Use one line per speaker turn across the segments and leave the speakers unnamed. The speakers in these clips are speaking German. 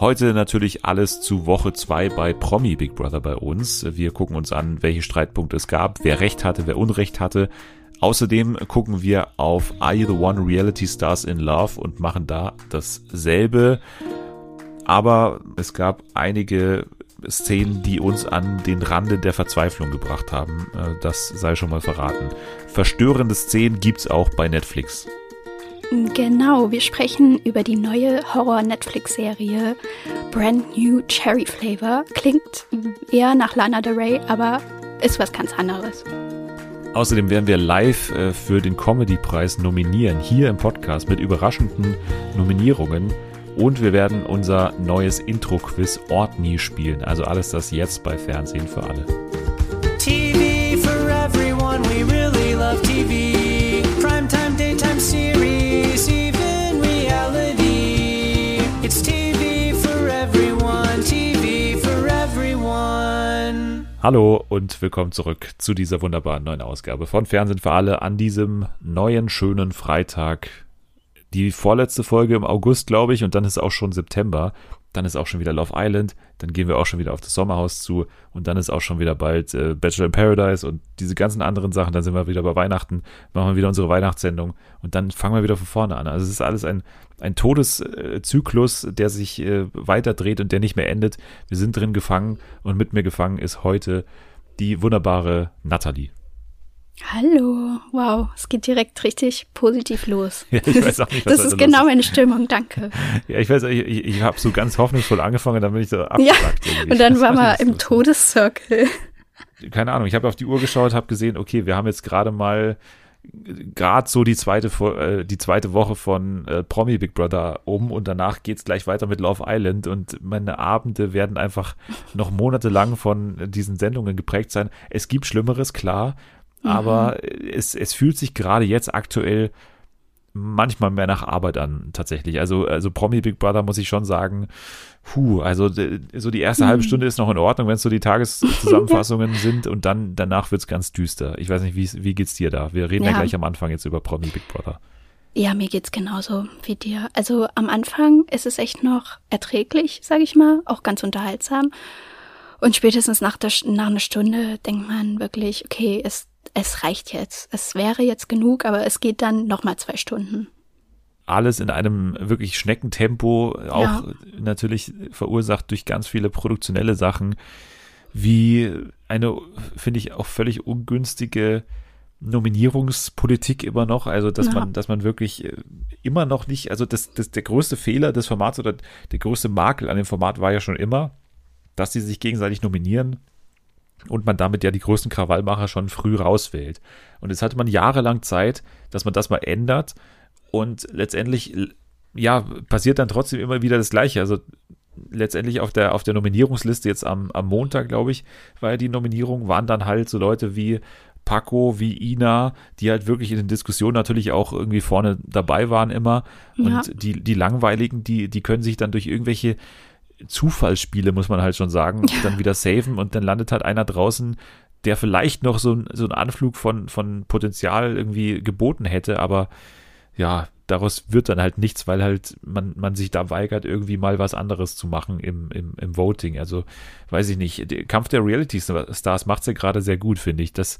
Heute natürlich alles zu Woche 2 bei Promi Big Brother bei uns. Wir gucken uns an, welche Streitpunkte es gab, wer Recht hatte, wer Unrecht hatte. Außerdem gucken wir auf Are You the One Reality Stars in Love und machen da dasselbe. Aber es gab einige Szenen, die uns an den Rande der Verzweiflung gebracht haben. Äh, das sei schon mal verraten. Verstörende Szenen gibt's auch bei Netflix.
Genau, wir sprechen über die neue Horror-Netflix-Serie Brand New Cherry Flavor. Klingt eher nach Lana Del Rey, aber ist was ganz anderes.
Außerdem werden wir live äh, für den Comedy-Preis nominieren, hier im Podcast mit überraschenden Nominierungen. Und wir werden unser neues Intro-Quiz Ortni spielen. Also alles das jetzt bei Fernsehen für alle. TV for everyone, we really love TV. Hallo und willkommen zurück zu dieser wunderbaren neuen Ausgabe von Fernsehen für alle an diesem neuen, schönen Freitag die vorletzte Folge im August, glaube ich, und dann ist auch schon September. Dann ist auch schon wieder Love Island, dann gehen wir auch schon wieder auf das Sommerhaus zu und dann ist auch schon wieder bald äh, Bachelor in Paradise und diese ganzen anderen Sachen. Dann sind wir wieder bei Weihnachten, machen wir wieder unsere Weihnachtssendung und dann fangen wir wieder von vorne an. Also es ist alles ein, ein Todeszyklus, der sich äh, weiter dreht und der nicht mehr endet. Wir sind drin gefangen und mit mir gefangen ist heute die wunderbare Natalie.
Hallo, wow, es geht direkt richtig positiv los.
Ja, ich weiß auch nicht, was
das ist genau meine Stimmung, danke.
Ja, ich weiß, ich, ich, ich habe so ganz hoffnungsvoll angefangen, dann bin ich so abgefragt.
Ja, und dann war man im Todeszirkel.
Keine Ahnung, ich habe auf die Uhr geschaut, habe gesehen, okay, wir haben jetzt gerade mal gerade so die zweite äh, die zweite Woche von äh, Promi Big Brother um und danach geht's gleich weiter mit Love Island und meine Abende werden einfach noch monatelang von diesen Sendungen geprägt sein. Es gibt Schlimmeres, klar, aber mhm. es, es fühlt sich gerade jetzt aktuell manchmal mehr nach Arbeit an, tatsächlich. Also, also Promi Big Brother muss ich schon sagen, puh, also so die erste mhm. halbe Stunde ist noch in Ordnung, wenn es so die Tageszusammenfassungen sind und dann danach wird es ganz düster. Ich weiß nicht, wie, wie geht's dir da? Wir reden ja. ja gleich am Anfang jetzt über Promi Big Brother.
Ja, mir geht's genauso wie dir. Also am Anfang ist es echt noch erträglich, sage ich mal, auch ganz unterhaltsam. Und spätestens nach, der, nach einer Stunde denkt man wirklich, okay, es es reicht jetzt. Es wäre jetzt genug, aber es geht dann nochmal zwei Stunden.
Alles in einem wirklich Schneckentempo, auch ja. natürlich verursacht durch ganz viele produktionelle Sachen, wie eine, finde ich, auch völlig ungünstige Nominierungspolitik immer noch, also dass ja. man, dass man wirklich äh, immer noch nicht, also das, das, der größte Fehler des Formats oder der größte Makel an dem Format war ja schon immer, dass sie sich gegenseitig nominieren und man damit ja die größten Krawallmacher schon früh rauswählt. Und jetzt hatte man jahrelang Zeit, dass man das mal ändert und letztendlich, ja, passiert dann trotzdem immer wieder das Gleiche. Also letztendlich auf der, auf der Nominierungsliste jetzt am, am Montag, glaube ich, war ja die Nominierung, waren dann halt so Leute wie Paco, wie Ina, die halt wirklich in den Diskussionen natürlich auch irgendwie vorne dabei waren immer. Und ja. die, die Langweiligen, die, die können sich dann durch irgendwelche Zufallsspiele, muss man halt schon sagen, ja. dann wieder saven und dann landet halt einer draußen, der vielleicht noch so, so einen Anflug von, von Potenzial irgendwie geboten hätte, aber ja, daraus wird dann halt nichts, weil halt man, man sich da weigert, irgendwie mal was anderes zu machen im, im, im Voting. Also, weiß ich nicht. Der Kampf der Reality Stars macht es ja gerade sehr gut, finde ich. Das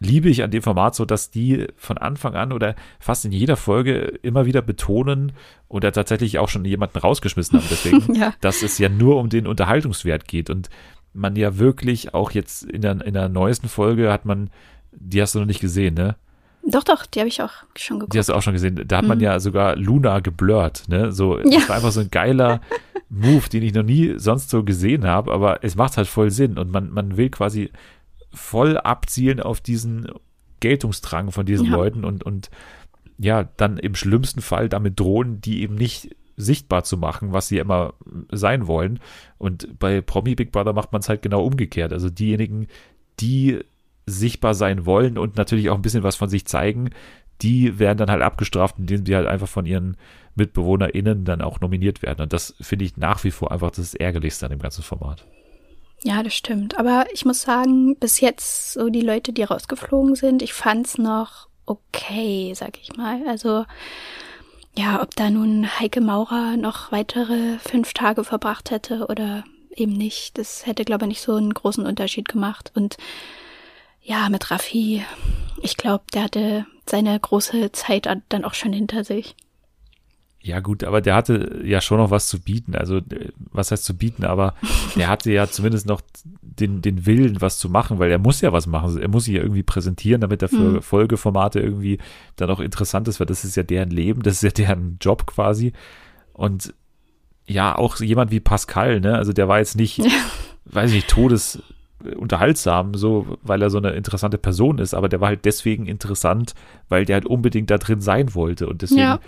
liebe ich an dem Format so, dass die von Anfang an oder fast in jeder Folge immer wieder betonen oder tatsächlich auch schon jemanden rausgeschmissen haben, deswegen, ja. dass es ja nur um den Unterhaltungswert geht und man ja wirklich auch jetzt in der, in der neuesten Folge hat man, die hast du noch nicht gesehen, ne?
Doch, doch, die habe ich auch schon geguckt.
Die hast du auch schon gesehen. Da hat mhm. man ja sogar Luna geblurrt, ne? So, ja. das war einfach so ein geiler Move, den ich noch nie sonst so gesehen habe, aber es macht halt voll Sinn und man, man will quasi voll abzielen auf diesen Geltungsdrang von diesen ja. Leuten und, und ja, dann im schlimmsten Fall damit drohen, die eben nicht sichtbar zu machen, was sie immer sein wollen. Und bei Promi Big Brother macht man es halt genau umgekehrt. Also diejenigen, die sichtbar sein wollen und natürlich auch ein bisschen was von sich zeigen, die werden dann halt abgestraft, indem sie halt einfach von ihren MitbewohnerInnen dann auch nominiert werden. Und das finde ich nach wie vor einfach das Ärgerlichste an dem ganzen Format.
Ja, das stimmt. Aber ich muss sagen, bis jetzt so die Leute, die rausgeflogen sind, ich fand's noch okay, sag ich mal. Also ja, ob da nun Heike Maurer noch weitere fünf Tage verbracht hätte oder eben nicht, das hätte, glaube ich, nicht so einen großen Unterschied gemacht. Und ja, mit Raffi, ich glaube, der hatte seine große Zeit dann auch schon hinter sich.
Ja, gut, aber der hatte ja schon noch was zu bieten. Also, was heißt zu bieten? Aber der hatte ja zumindest noch den, den Willen, was zu machen, weil er muss ja was machen. Er muss sich ja irgendwie präsentieren, damit er für mhm. Folgeformate irgendwie dann auch interessant ist, weil das ist ja deren Leben, das ist ja deren Job quasi. Und ja, auch jemand wie Pascal, ne? Also, der war jetzt nicht, ja. weiß ich nicht, Todes unterhaltsam, so, weil er so eine interessante Person ist, aber der war halt deswegen interessant, weil der halt unbedingt da drin sein wollte und deswegen ja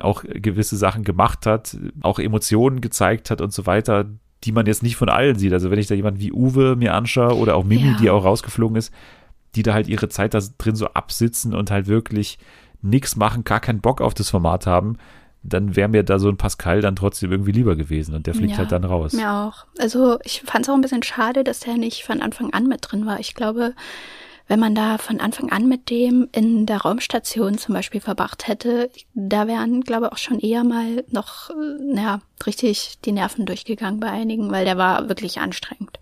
auch gewisse Sachen gemacht hat, auch Emotionen gezeigt hat und so weiter, die man jetzt nicht von allen sieht. Also wenn ich da jemanden wie Uwe mir anschaue oder auch Mimi, ja. die auch rausgeflogen ist, die da halt ihre Zeit da drin so absitzen und halt wirklich nichts machen, gar keinen Bock auf das Format haben, dann wäre mir da so ein Pascal dann trotzdem irgendwie lieber gewesen und der fliegt ja, halt dann raus.
Mir auch. Also ich fand es auch ein bisschen schade, dass der nicht von Anfang an mit drin war. Ich glaube, wenn man da von Anfang an mit dem in der Raumstation zum Beispiel verbracht hätte, da wären, glaube ich, auch schon eher mal noch, naja, richtig die Nerven durchgegangen bei einigen, weil der war wirklich anstrengend.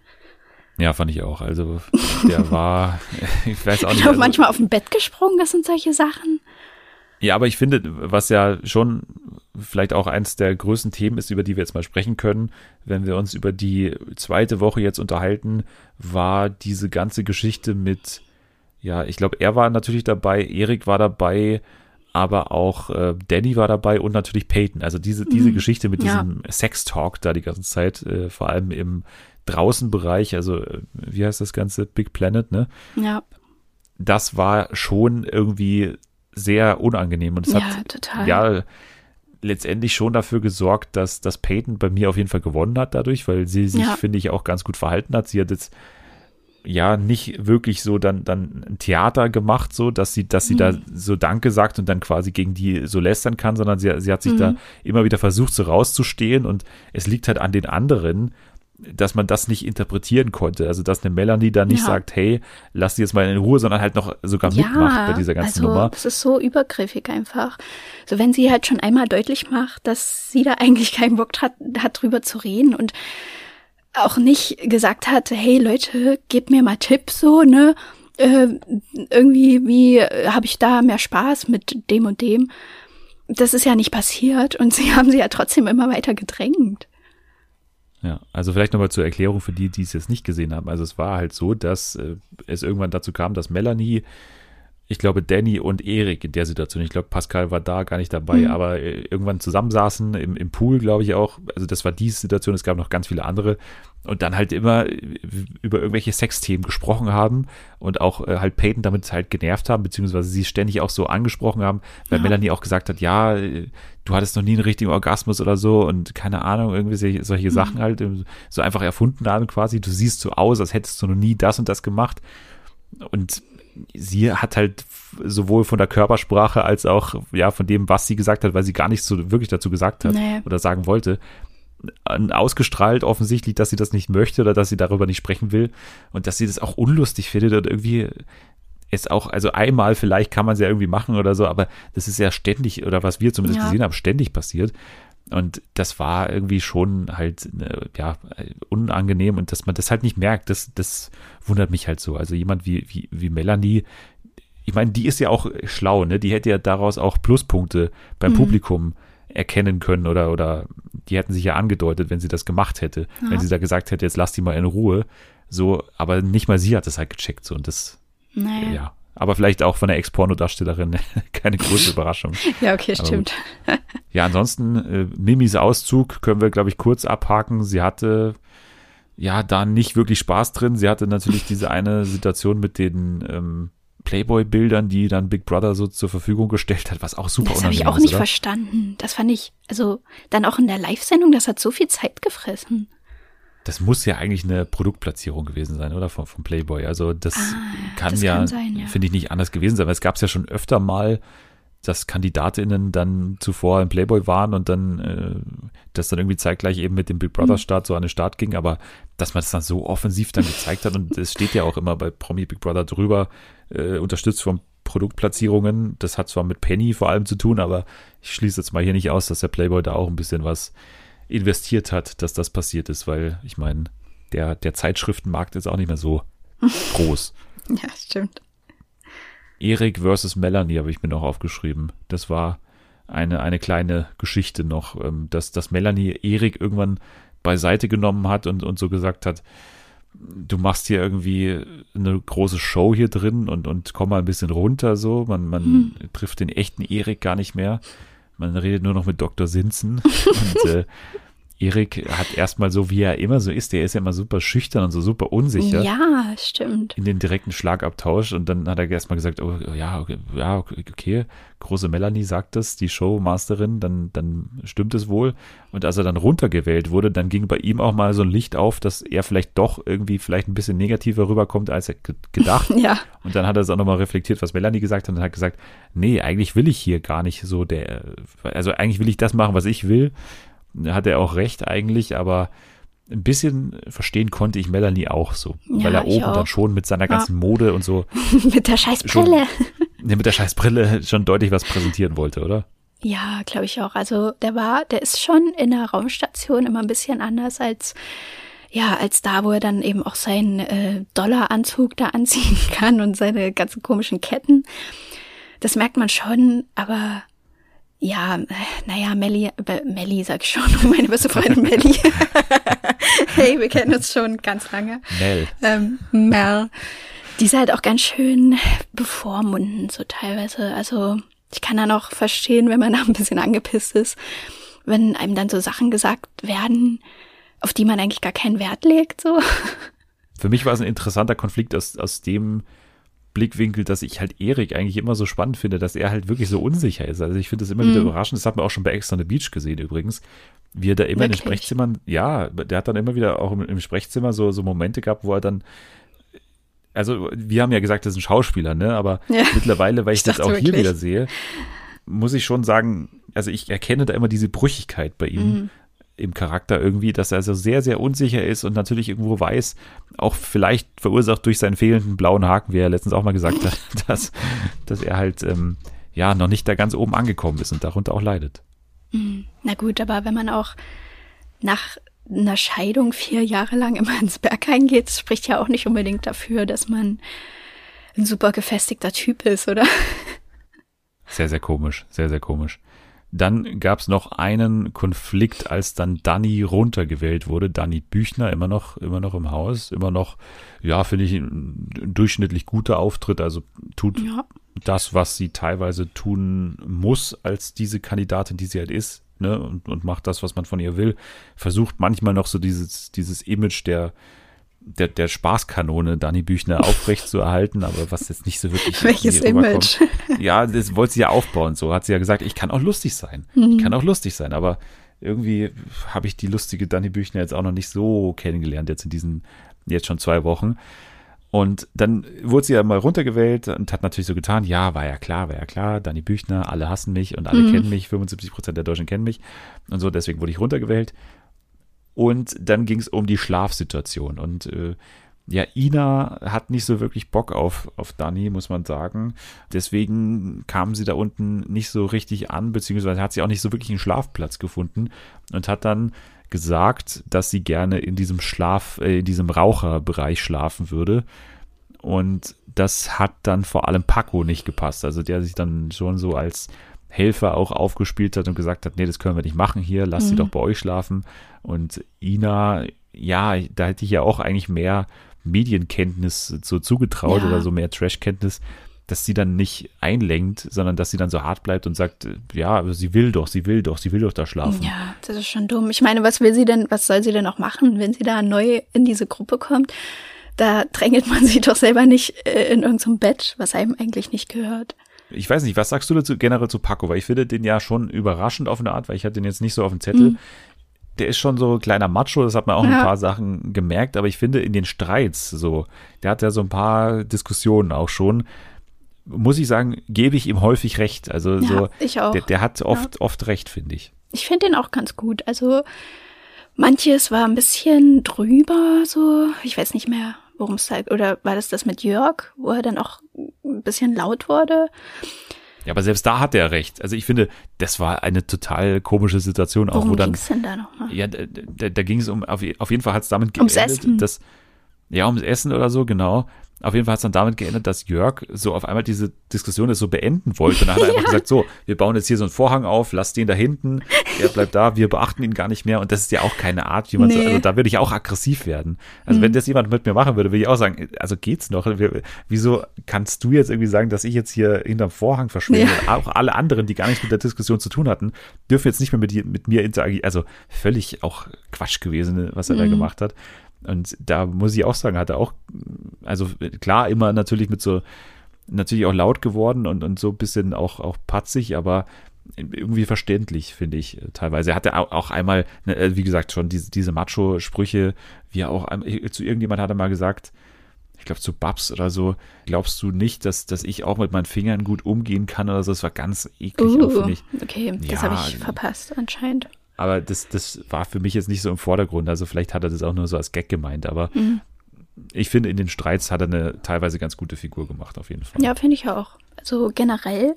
Ja, fand ich auch. Also der war, ich weiß auch nicht.
Ich also, manchmal auf dem Bett gesprungen, das sind solche Sachen.
Ja, aber ich finde, was ja schon vielleicht auch eins der größten Themen ist, über die wir jetzt mal sprechen können, wenn wir uns über die zweite Woche jetzt unterhalten, war diese ganze Geschichte mit ja, ich glaube, er war natürlich dabei, Erik war dabei, aber auch äh, Danny war dabei und natürlich Peyton. Also diese, diese mhm. Geschichte mit ja. diesem Sex-Talk da die ganze Zeit, äh, vor allem im Draußenbereich, also äh, wie heißt das Ganze? Big Planet, ne?
Ja.
Das war schon irgendwie sehr unangenehm und es
ja,
hat
total.
ja letztendlich schon dafür gesorgt, dass, dass Peyton bei mir auf jeden Fall gewonnen hat dadurch, weil sie sich, ja. finde ich, auch ganz gut verhalten hat. Sie hat jetzt ja nicht wirklich so dann dann ein Theater gemacht, so dass sie dass sie mhm. da so Danke sagt und dann quasi gegen die so lästern kann, sondern sie, sie hat sich mhm. da immer wieder versucht so rauszustehen und es liegt halt an den anderen, dass man das nicht interpretieren konnte. Also dass eine Melanie da nicht ja. sagt, hey, lass die jetzt mal in Ruhe, sondern halt noch sogar ja, mitmacht bei dieser ganzen
also,
Nummer.
Das ist so übergriffig einfach. So wenn sie halt schon einmal deutlich macht, dass sie da eigentlich keinen Bock hat, hat drüber zu reden und auch nicht gesagt hat, hey Leute, gebt mir mal Tipps so, ne? Äh, irgendwie, wie äh, habe ich da mehr Spaß mit dem und dem? Das ist ja nicht passiert und sie haben sie ja trotzdem immer weiter gedrängt.
Ja, also vielleicht nochmal zur Erklärung für die, die es jetzt nicht gesehen haben. Also es war halt so, dass äh, es irgendwann dazu kam, dass Melanie ich glaube, Danny und Erik in der Situation, ich glaube, Pascal war da gar nicht dabei, mhm. aber äh, irgendwann zusammensaßen im, im Pool, glaube ich auch. Also das war die Situation, es gab noch ganz viele andere. Und dann halt immer äh, über irgendwelche Sexthemen gesprochen haben und auch äh, halt Peyton damit halt genervt haben, beziehungsweise sie ständig auch so angesprochen haben, weil ja. Melanie auch gesagt hat, ja, du hattest noch nie einen richtigen Orgasmus oder so und keine Ahnung, irgendwie solche mhm. Sachen halt so einfach erfunden haben quasi. Du siehst so aus, als hättest du noch nie das und das gemacht. Und sie hat halt sowohl von der Körpersprache als auch ja von dem, was sie gesagt hat, weil sie gar nichts so wirklich dazu gesagt hat nee. oder sagen wollte, ausgestrahlt offensichtlich, dass sie das nicht möchte oder dass sie darüber nicht sprechen will und dass sie das auch unlustig findet und irgendwie ist auch, also einmal vielleicht kann man es ja irgendwie machen oder so, aber das ist ja ständig, oder was wir zumindest ja. gesehen haben, ständig passiert. Und das war irgendwie schon halt, äh, ja, unangenehm und dass man das halt nicht merkt, das, das wundert mich halt so. Also jemand wie, wie, wie Melanie, ich meine, die ist ja auch schlau, ne? Die hätte ja daraus auch Pluspunkte beim mhm. Publikum erkennen können oder, oder die hätten sich ja angedeutet, wenn sie das gemacht hätte. Ja. Wenn sie da gesagt hätte, jetzt lass die mal in Ruhe. So, aber nicht mal sie hat das halt gecheckt, so und das, naja. ja, aber vielleicht auch von der Ex-Porno-Darstellerin keine große Überraschung.
ja, okay, stimmt.
Ja, ansonsten, äh, Mimis Auszug können wir, glaube ich, kurz abhaken. Sie hatte ja da nicht wirklich Spaß drin. Sie hatte natürlich diese eine Situation mit den ähm, Playboy-Bildern, die dann Big Brother so zur Verfügung gestellt hat, was auch super
Das habe ich auch nicht oder? verstanden. Das fand ich, also dann auch in der Live-Sendung, das hat so viel Zeit gefressen
das muss ja eigentlich eine Produktplatzierung gewesen sein, oder? Von, von Playboy. Also das ah, kann das ja, ja. finde ich, nicht anders gewesen sein, weil es gab es ja schon öfter mal, dass KandidatInnen dann zuvor im Playboy waren und dann äh, das dann irgendwie zeitgleich eben mit dem Big Brother mhm. Start so an den Start ging, aber dass man das dann so offensiv dann gezeigt hat und es steht ja auch immer bei Promi Big Brother drüber, äh, unterstützt vom Produktplatzierungen. Das hat zwar mit Penny vor allem zu tun, aber ich schließe jetzt mal hier nicht aus, dass der Playboy da auch ein bisschen was investiert hat, dass das passiert ist, weil ich meine, der, der Zeitschriftenmarkt ist auch nicht mehr so groß.
ja, stimmt.
Erik versus Melanie habe ich mir noch aufgeschrieben. Das war eine, eine kleine Geschichte noch, ähm, dass, dass Melanie Erik irgendwann beiseite genommen hat und, und so gesagt hat, du machst hier irgendwie eine große Show hier drin und, und komm mal ein bisschen runter so. Man, man hm. trifft den echten Erik gar nicht mehr. Man redet nur noch mit Dr. Sinzen. und äh, Erik hat erstmal so, wie er immer so ist, der ist ja immer super schüchtern und so super unsicher.
Ja, stimmt.
In den direkten Schlagabtausch und dann hat er erstmal gesagt, oh, ja, okay, ja, okay, große Melanie sagt das, die Showmasterin, dann, dann stimmt es wohl. Und als er dann runtergewählt wurde, dann ging bei ihm auch mal so ein Licht auf, dass er vielleicht doch irgendwie vielleicht ein bisschen negativer rüberkommt, als er gedacht.
ja.
Und dann hat er es auch nochmal reflektiert, was Melanie gesagt hat und hat gesagt, nee, eigentlich will ich hier gar nicht so der, also eigentlich will ich das machen, was ich will hat er auch recht eigentlich, aber ein bisschen verstehen konnte ich Melanie auch so, ja, weil er oben auch. dann schon mit seiner ganzen ja. Mode und so
mit der scheiß Brille
mit der scheiß Brille schon deutlich was präsentieren wollte, oder?
Ja, glaube ich auch. Also der war, der ist schon in der Raumstation immer ein bisschen anders als ja, als da, wo er dann eben auch seinen äh, Dollaranzug da anziehen kann und seine ganzen komischen Ketten. Das merkt man schon, aber ja, naja, Melli, Melli sag ich schon, meine beste Freundin Melli. hey, wir kennen uns schon ganz lange.
Mel.
Ähm, Mel. Die ist halt auch ganz schön bevormundend, so teilweise. Also, ich kann dann auch verstehen, wenn man da ein bisschen angepisst ist, wenn einem dann so Sachen gesagt werden, auf die man eigentlich gar keinen Wert legt, so.
Für mich war es ein interessanter Konflikt aus, aus dem, Blickwinkel, dass ich halt Erik eigentlich immer so spannend finde, dass er halt wirklich so unsicher ist. Also ich finde das immer mhm. wieder überraschend. Das hat man auch schon bei Ex on the Beach gesehen übrigens. Wie er da immer wirklich? in den Sprechzimmern, ja, der hat dann immer wieder auch im, im Sprechzimmer so, so Momente gehabt, wo er dann also wir haben ja gesagt, das ist ein Schauspieler, ne? Aber ja. mittlerweile, weil ich, ich das auch wirklich. hier wieder sehe, muss ich schon sagen, also ich erkenne da immer diese Brüchigkeit bei ihm. Mhm im Charakter irgendwie, dass er so sehr, sehr unsicher ist und natürlich irgendwo weiß, auch vielleicht verursacht durch seinen fehlenden blauen Haken, wie er letztens auch mal gesagt hat, dass, dass er halt ähm, ja noch nicht da ganz oben angekommen ist und darunter auch leidet.
Mhm. Na gut, aber wenn man auch nach einer Scheidung vier Jahre lang immer ins Bergheim geht, spricht ja auch nicht unbedingt dafür, dass man ein super gefestigter Typ ist, oder?
Sehr, sehr komisch, sehr, sehr komisch. Dann gab es noch einen Konflikt, als dann Danny runtergewählt wurde. Danny Büchner, immer noch, immer noch im Haus, immer noch, ja, finde ich, ein durchschnittlich guter Auftritt. Also tut ja. das, was sie teilweise tun muss, als diese Kandidatin, die sie halt ist, ne, und, und macht das, was man von ihr will. Versucht manchmal noch so dieses, dieses Image der, der, der Spaßkanone Dani Büchner aufrecht zu erhalten, aber was jetzt nicht so wirklich.
Welches Image?
Ja, das wollte sie ja aufbauen. So hat sie ja gesagt, ich kann auch lustig sein. Mhm. Ich kann auch lustig sein, aber irgendwie habe ich die lustige Dani Büchner jetzt auch noch nicht so kennengelernt, jetzt in diesen, jetzt schon zwei Wochen. Und dann wurde sie ja mal runtergewählt und hat natürlich so getan, ja, war ja klar, war ja klar, Dani Büchner, alle hassen mich und alle mhm. kennen mich, 75 Prozent der Deutschen kennen mich und so, deswegen wurde ich runtergewählt. Und dann ging es um die Schlafsituation. Und äh, ja, Ina hat nicht so wirklich Bock auf, auf Dani, muss man sagen. Deswegen kam sie da unten nicht so richtig an, beziehungsweise hat sie auch nicht so wirklich einen Schlafplatz gefunden und hat dann gesagt, dass sie gerne in diesem Schlaf, äh, in diesem Raucherbereich schlafen würde. Und das hat dann vor allem Paco nicht gepasst. Also der sich dann schon so als Helfer auch aufgespielt hat und gesagt hat, nee, das können wir nicht machen hier, lasst mhm. sie doch bei euch schlafen. Und Ina, ja, da hätte ich ja auch eigentlich mehr Medienkenntnis so zugetraut ja. oder so mehr Trashkenntnis, dass sie dann nicht einlenkt, sondern dass sie dann so hart bleibt und sagt, ja, sie will doch, sie will doch, sie will doch da schlafen.
Ja, das ist schon dumm. Ich meine, was will sie denn, was soll sie denn auch machen, wenn sie da neu in diese Gruppe kommt? Da drängelt man sie doch selber nicht äh, in irgendeinem Bett, was einem eigentlich nicht gehört.
Ich weiß nicht, was sagst du dazu generell zu Paco? Weil ich finde den ja schon überraschend auf eine Art, weil ich hatte den jetzt nicht so auf dem Zettel. Mhm. Der ist schon so ein kleiner Macho, das hat man auch ja. ein paar Sachen gemerkt, aber ich finde in den Streits so, der hat ja so ein paar Diskussionen auch schon, muss ich sagen, gebe ich ihm häufig recht. Also ja, so,
ich auch.
Der, der hat oft, ja. oft recht, finde ich.
Ich finde den auch ganz gut. Also manches war ein bisschen drüber, so, ich weiß nicht mehr, worum es halt, oder war das das mit Jörg, wo er dann auch ein bisschen laut wurde?
Ja, aber selbst da hat er recht. Also ich finde, das war eine total komische Situation auch,
Worum
wo dann.
ging's denn da nochmal?
Ja, da, da, da ging es um, auf, auf jeden Fall hat es damit
Ums
geendet,
Essen.
dass, ja, ums Essen oder so, genau. Auf jeden Fall hat es dann damit geendet, dass Jörg so auf einmal diese Diskussion das so beenden wollte. Und dann hat er einfach gesagt, so, wir bauen jetzt hier so einen Vorhang auf, lass den da hinten, er bleibt da, wir beachten ihn gar nicht mehr. Und das ist ja auch keine Art, wie man so,
Nee.
also da würde ich auch aggressiv werden. Also wenn das jemand mit mir machen würde, würde ich auch sagen, also geht's noch? Wieso kannst du jetzt irgendwie sagen, dass ich jetzt hier hinterm Vorhang verschwinde? Auch alle anderen, die gar nichts mit der Diskussion zu tun hatten, dürfen jetzt nicht mehr mit, mit mir interagieren. Also völlig auch Quatsch gewesen, was er da gemacht hat. Und da muss ich auch sagen, hat er auch, also klar, immer natürlich mit so, natürlich auch laut geworden und, und so ein bisschen auch, auch patzig, aber irgendwie verständlich, finde ich, äh, teilweise. Er hatte au- auch einmal, ne, äh, wie gesagt, schon diese, diese Macho-Sprüche, wie er auch, einmal- zu irgendjemand hat er mal gesagt, ich glaube zu Babs oder so, glaubst du nicht, dass, dass ich auch mit meinen Fingern gut umgehen kann oder so? Das war ganz eklig, auch,
Uh,
finde ich.
okay, das
Ja,
habe ich
also-
verpasst anscheinend.
Aber das, das war für mich jetzt nicht so im Vordergrund. Also vielleicht hat er das auch nur so als Gag gemeint, aber
Mhm.
ich finde, in den Streits hat er eine teilweise ganz gute Figur gemacht, auf jeden Fall.
Ja, finde ich auch. Also generell,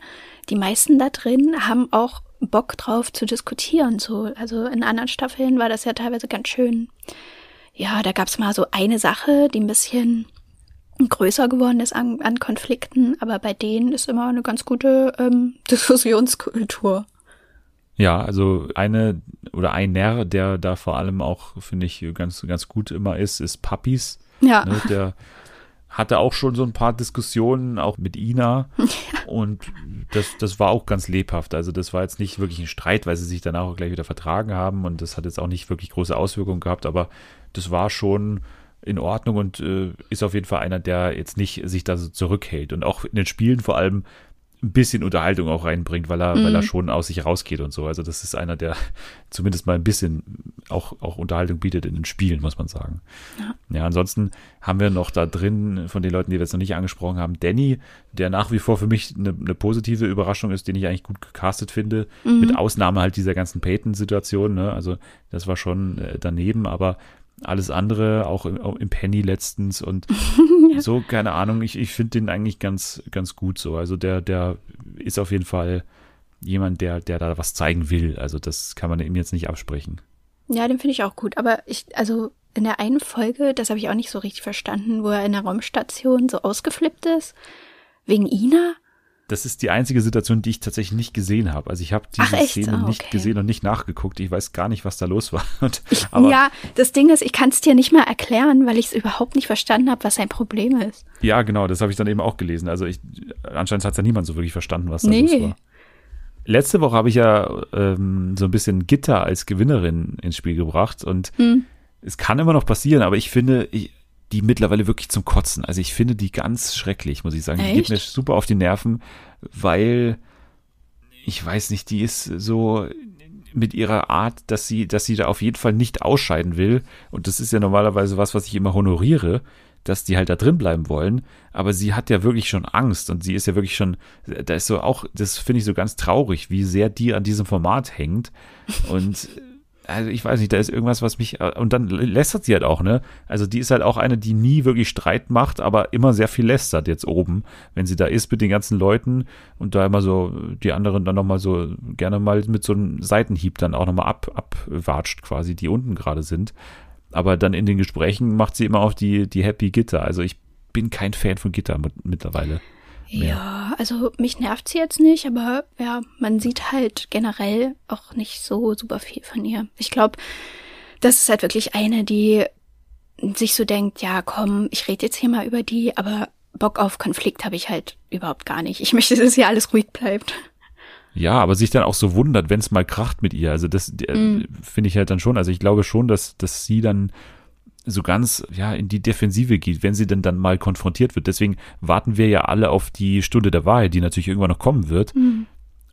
die meisten da drin haben auch Bock drauf zu diskutieren. So, also in anderen Staffeln war das ja teilweise ganz schön. Ja, da gab's mal so eine Sache, die ein bisschen größer geworden ist an, an Konflikten, aber bei denen ist immer eine ganz gute ähm, Diskussionskultur.
Ja, also eine oder ein Nerr, der da vor allem auch, finde ich, ganz, ganz gut immer ist, ist Puppies.
Ja.
Ne, der hatte auch schon so ein paar Diskussionen, auch mit Ina. Und das, das war auch ganz lebhaft. Also das war jetzt nicht wirklich ein Streit, weil sie sich danach auch gleich wieder vertragen haben. Und das hat jetzt auch nicht wirklich große Auswirkungen gehabt. Aber das war schon in Ordnung und äh, ist auf jeden Fall einer, der jetzt nicht sich da so zurückhält. Und auch in den Spielen vor allem ein bisschen Unterhaltung auch reinbringt, weil er, weil er schon aus sich rausgeht und so. Also das ist einer, der zumindest mal ein bisschen auch, auch Unterhaltung bietet in den Spielen, muss man sagen.
Ja.
Ja, ansonsten haben wir noch da drin von den Leuten, die wir jetzt noch nicht angesprochen haben, Danny, der nach wie vor für mich eine, eine positive Überraschung ist, den ich eigentlich gut gecastet finde, mit Ausnahme halt dieser ganzen Peyton-Situation. Ne? Also das war schon äh, daneben, aber alles andere, auch im, auch im Penny letztens und so, keine Ahnung, ich, ich finde den eigentlich ganz, ganz gut so. Also der, der ist auf jeden Fall jemand, der, der da was zeigen will. Also das kann man ihm jetzt nicht absprechen.
Ja, den finde ich auch gut. Aber ich, also in der einen Folge, das habe ich auch nicht so richtig verstanden, wo er in der Raumstation so ausgeflippt ist, wegen Ina.
Das ist die einzige Situation, die ich tatsächlich nicht gesehen habe. Also ich habe diese
Ach?
Szene nicht
okay.
gesehen und nicht nachgeguckt. Ich weiß gar nicht, was da los war. Und, ja.
ja, das Ding ist, ich kann es dir nicht mal erklären, weil ich es überhaupt nicht verstanden habe, was sein Problem ist.
genau, das habe ich dann eben auch gelesen. Also ich, anscheinend hat es ja niemand so wirklich verstanden, was da
Nee.
los war. Letzte Woche habe ich ja ähm, so ein bisschen Gitter als Gewinnerin ins Spiel gebracht und
Hm.
es kann immer noch passieren, aber ich finde ich, die mittlerweile wirklich zum Kotzen. Also ich finde die ganz schrecklich, muss ich sagen. Die geht
Echt?
mir super auf die Nerven, weil ich weiß nicht, die ist so mit ihrer Art, dass sie, dass sie da auf jeden Fall nicht ausscheiden will. Und das ist ja normalerweise was, was ich immer honoriere, dass die halt da drin bleiben wollen. Aber sie hat ja wirklich schon Angst und sie ist ja wirklich schon, da ist so auch, das finde ich so ganz traurig, wie sehr die an diesem Format hängt. Und also ich weiß nicht, da ist irgendwas, was mich, und dann lästert sie halt auch, ne? Also die ist halt auch eine, die nie wirklich Streit macht, aber immer sehr viel lästert jetzt oben, wenn sie da ist mit den ganzen Leuten und da immer so die anderen dann nochmal so gerne mal mit so einem Seitenhieb dann auch nochmal ab, abwatscht quasi, die unten gerade sind. Aber dann in den Gesprächen macht sie immer auf die, die Happy Gitter. Also ich bin kein Fan von Gitter mit- mittlerweile.
Ja, also mich nervt sie jetzt nicht, aber ja, man sieht halt generell auch nicht so super viel von ihr. Ich glaube, das ist halt wirklich eine, die sich so denkt, ja, komm, ich rede jetzt hier mal über die, aber Bock auf Konflikt habe ich halt überhaupt gar nicht. Ich möchte, dass hier alles ruhig bleibt.
Ja, aber sich dann auch so wundert, wenn es mal kracht mit ihr. Also das äh, finde ich halt dann schon. Also ich glaube schon, dass, dass sie dann so ganz ja in die Defensive geht, wenn sie denn dann mal konfrontiert wird. Deswegen warten wir ja alle auf die Stunde der Wahrheit, die natürlich irgendwann noch kommen wird.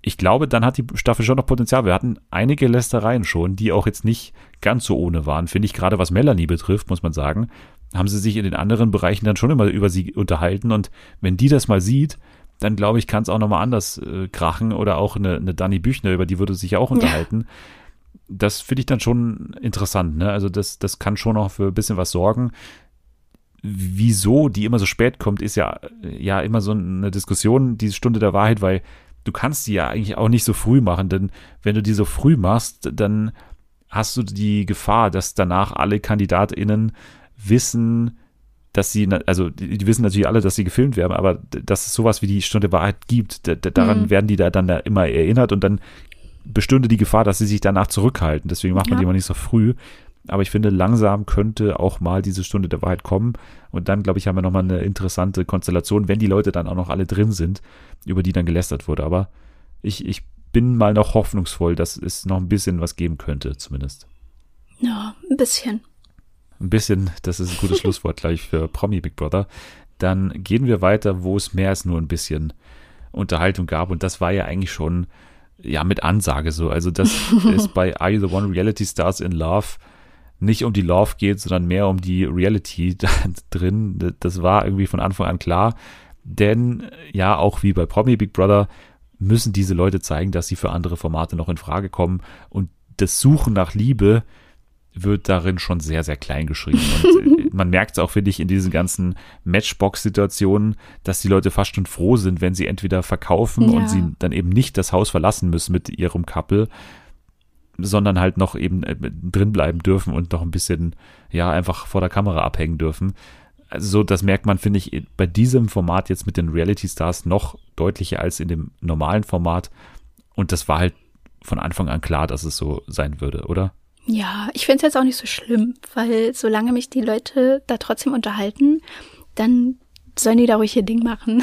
Ich glaube, dann hat die Staffel schon noch Potenzial. Wir hatten einige Lästereien schon, die auch jetzt nicht ganz so ohne waren. Finde ich gerade, was Melanie betrifft, muss man sagen, haben sie sich in den anderen Bereichen dann schon immer über sie unterhalten. Und wenn die das mal sieht, dann glaube ich, kann es auch nochmal anders äh, krachen. Oder auch eine, eine Dani Büchner, über die würde sich ja auch unterhalten. Das finde ich dann schon interessant. Ne? Also das, das kann schon noch für ein bisschen was sorgen. wieso die immer so spät kommt, ist ja, ja immer so eine Diskussion, diese Stunde der Wahrheit, weil du kannst die ja eigentlich auch nicht so früh machen, denn wenn du die so früh machst, dann hast du die Gefahr, dass danach alle KandidatInnen wissen, dass sie, also die, die, wissen natürlich alle, dass sie gefilmt werden, aber dass es sowas wie die Stunde Wahrheit gibt, daran mhm. werden die da dann da immer erinnert und dann bestünde die Gefahr, dass sie sich danach zurückhalten. Deswegen macht man ja. die immer nicht so früh. Aber ich finde, langsam könnte auch mal diese Stunde der Wahrheit kommen. Und dann, glaube ich, haben wir nochmal eine interessante Konstellation, wenn die Leute dann auch noch alle drin sind, über die dann gelästert wurde. Aber ich, ich bin mal noch hoffnungsvoll, dass es noch ein bisschen was geben könnte, zumindest.
Ja, ein bisschen
ein bisschen, das ist ein gutes Schlusswort gleich für Promi Big Brother. Dann gehen wir weiter, wo es mehr als nur ein bisschen Unterhaltung gab. Und das war ja eigentlich schon, ja, mit Ansage so. Also, dass es bei Are You the One Reality Stars in Love nicht um die Love geht, sondern mehr um die Reality drin. Das war irgendwie von Anfang an klar. Denn ja, auch wie bei Promi Big Brother müssen diese Leute zeigen, dass sie für andere Formate noch in Frage kommen. Und das Suchen nach Liebe wird darin schon sehr, sehr klein geschrieben. Und äh, man merkt es auch, finde ich, in diesen ganzen Matchbox-Situationen, dass die Leute fast schon froh sind, wenn sie entweder verkaufen ja. und sie dann eben nicht das Haus verlassen müssen mit ihrem Couple, sondern halt noch eben äh, drin bleiben dürfen und noch ein bisschen, ja, einfach vor der Kamera abhängen dürfen. Also so, das merkt man, finde ich, bei diesem Format jetzt mit den Reality Stars noch deutlicher als in dem normalen Format. Und das war halt von Anfang an klar, dass es so sein würde, oder?
Ja, ich finde es jetzt auch nicht so schlimm, weil solange mich die Leute da trotzdem unterhalten, dann sollen die da ruhig ihr Ding machen.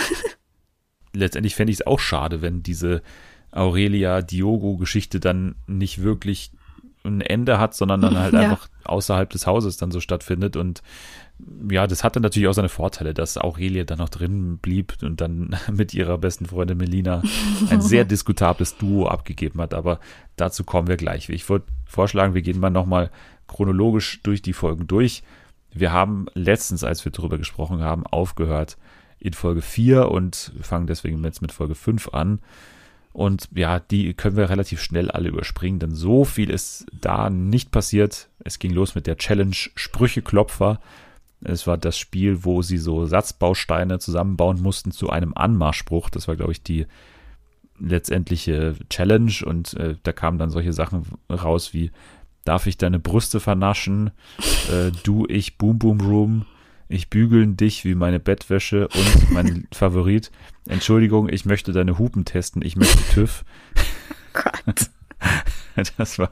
Letztendlich fände ich es auch schade, wenn diese Aurelia-Diogo-Geschichte dann nicht wirklich ein Ende hat, sondern dann halt ja. einfach außerhalb des Hauses dann so stattfindet. Und ja, das hatte natürlich auch seine Vorteile, dass Aurelia dann noch drin blieb und dann mit ihrer besten Freundin Melina ein sehr diskutables Duo abgegeben hat. Aber dazu kommen wir gleich. Ich würde vorschlagen, wir gehen mal nochmal chronologisch durch die Folgen durch. Wir haben letztens, als wir darüber gesprochen haben, aufgehört in Folge 4 und fangen deswegen jetzt mit Folge 5 an. Und ja, die können wir relativ schnell alle überspringen, denn so viel ist da nicht passiert. Es ging los mit der Challenge Sprücheklopfer. Es war das Spiel, wo sie so Satzbausteine zusammenbauen mussten zu einem Anmarschspruch. Das war, glaube ich, die letztendliche Challenge. Und äh, da kamen dann solche Sachen raus wie, darf ich deine Brüste vernaschen? Äh, du, ich, Boom Boom Room ich bügeln dich wie meine Bettwäsche und mein Favorit. Entschuldigung, ich möchte deine Hupen testen, ich möchte TÜV. Gott. Das war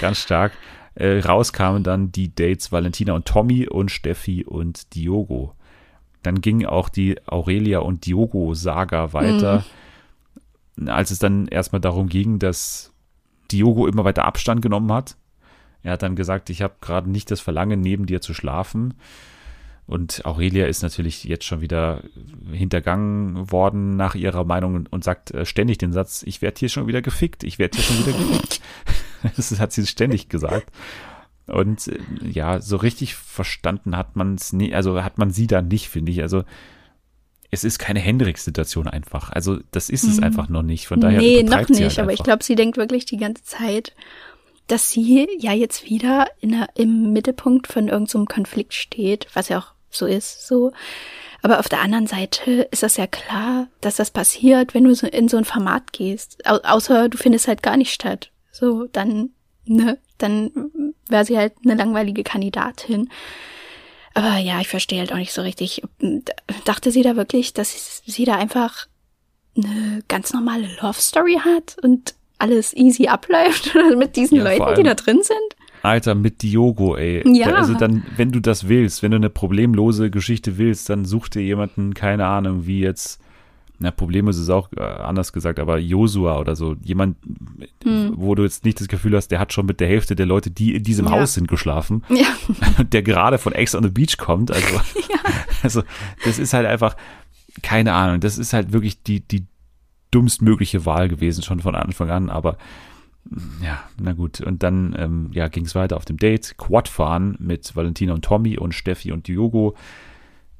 ganz stark. Äh, raus kamen dann die Dates Valentina und Tommy und Steffi und Diogo. Dann ging auch die Aurelia und Diogo-Saga weiter. Mhm. Als es dann erstmal darum ging, dass Diogo immer weiter Abstand genommen hat. Er hat dann gesagt, ich habe gerade nicht das Verlangen, neben dir zu schlafen. Und Aurelia ist natürlich jetzt schon wieder hintergangen worden nach ihrer Meinung und sagt äh, ständig den Satz, ich werde hier schon wieder gefickt, ich werde hier schon wieder gefickt. das hat sie ständig gesagt. Und äh, ja, so richtig verstanden hat man es nie, also hat man sie da nicht, finde ich. Also es ist keine Hendrix-Situation einfach. Also das ist es mhm. einfach noch nicht. Von daher
nee, noch nicht. Halt aber ich glaube, sie denkt wirklich die ganze Zeit, dass sie ja jetzt wieder in der, im Mittelpunkt von irgendeinem so Konflikt steht, was ja auch so ist, so. Aber auf der anderen Seite ist das ja klar, dass das passiert, wenn du so in so ein Format gehst. Au außer du findest halt gar nicht statt. So, dann, ne, dann wäre sie halt eine langweilige Kandidatin. Aber ja, ich verstehe halt auch nicht so richtig. Dachte sie da wirklich, dass sie da einfach eine ganz normale Love Story hat und alles easy abläuft mit diesen ja, Leuten, die da drin sind?
Alter, mit Diogo, ey. Ja. Also dann, wenn du das willst, wenn du eine problemlose Geschichte willst, dann such dir jemanden, keine Ahnung, wie jetzt, na, Problem ist es auch äh, anders gesagt, aber Josua oder so, jemand, hm. wo du jetzt nicht das Gefühl hast, der hat schon mit der Hälfte der Leute, die in diesem ja. Haus sind, geschlafen. Ja. Der gerade von Ex on the Beach kommt. Also, ja. also, das ist halt einfach, keine Ahnung, das ist halt wirklich die, die dummstmögliche Wahl gewesen, schon von Anfang an, aber ja, na gut. Und dann ähm, ja, ging es weiter auf dem Date. Quad fahren mit Valentina und Tommy und Steffi und Diogo.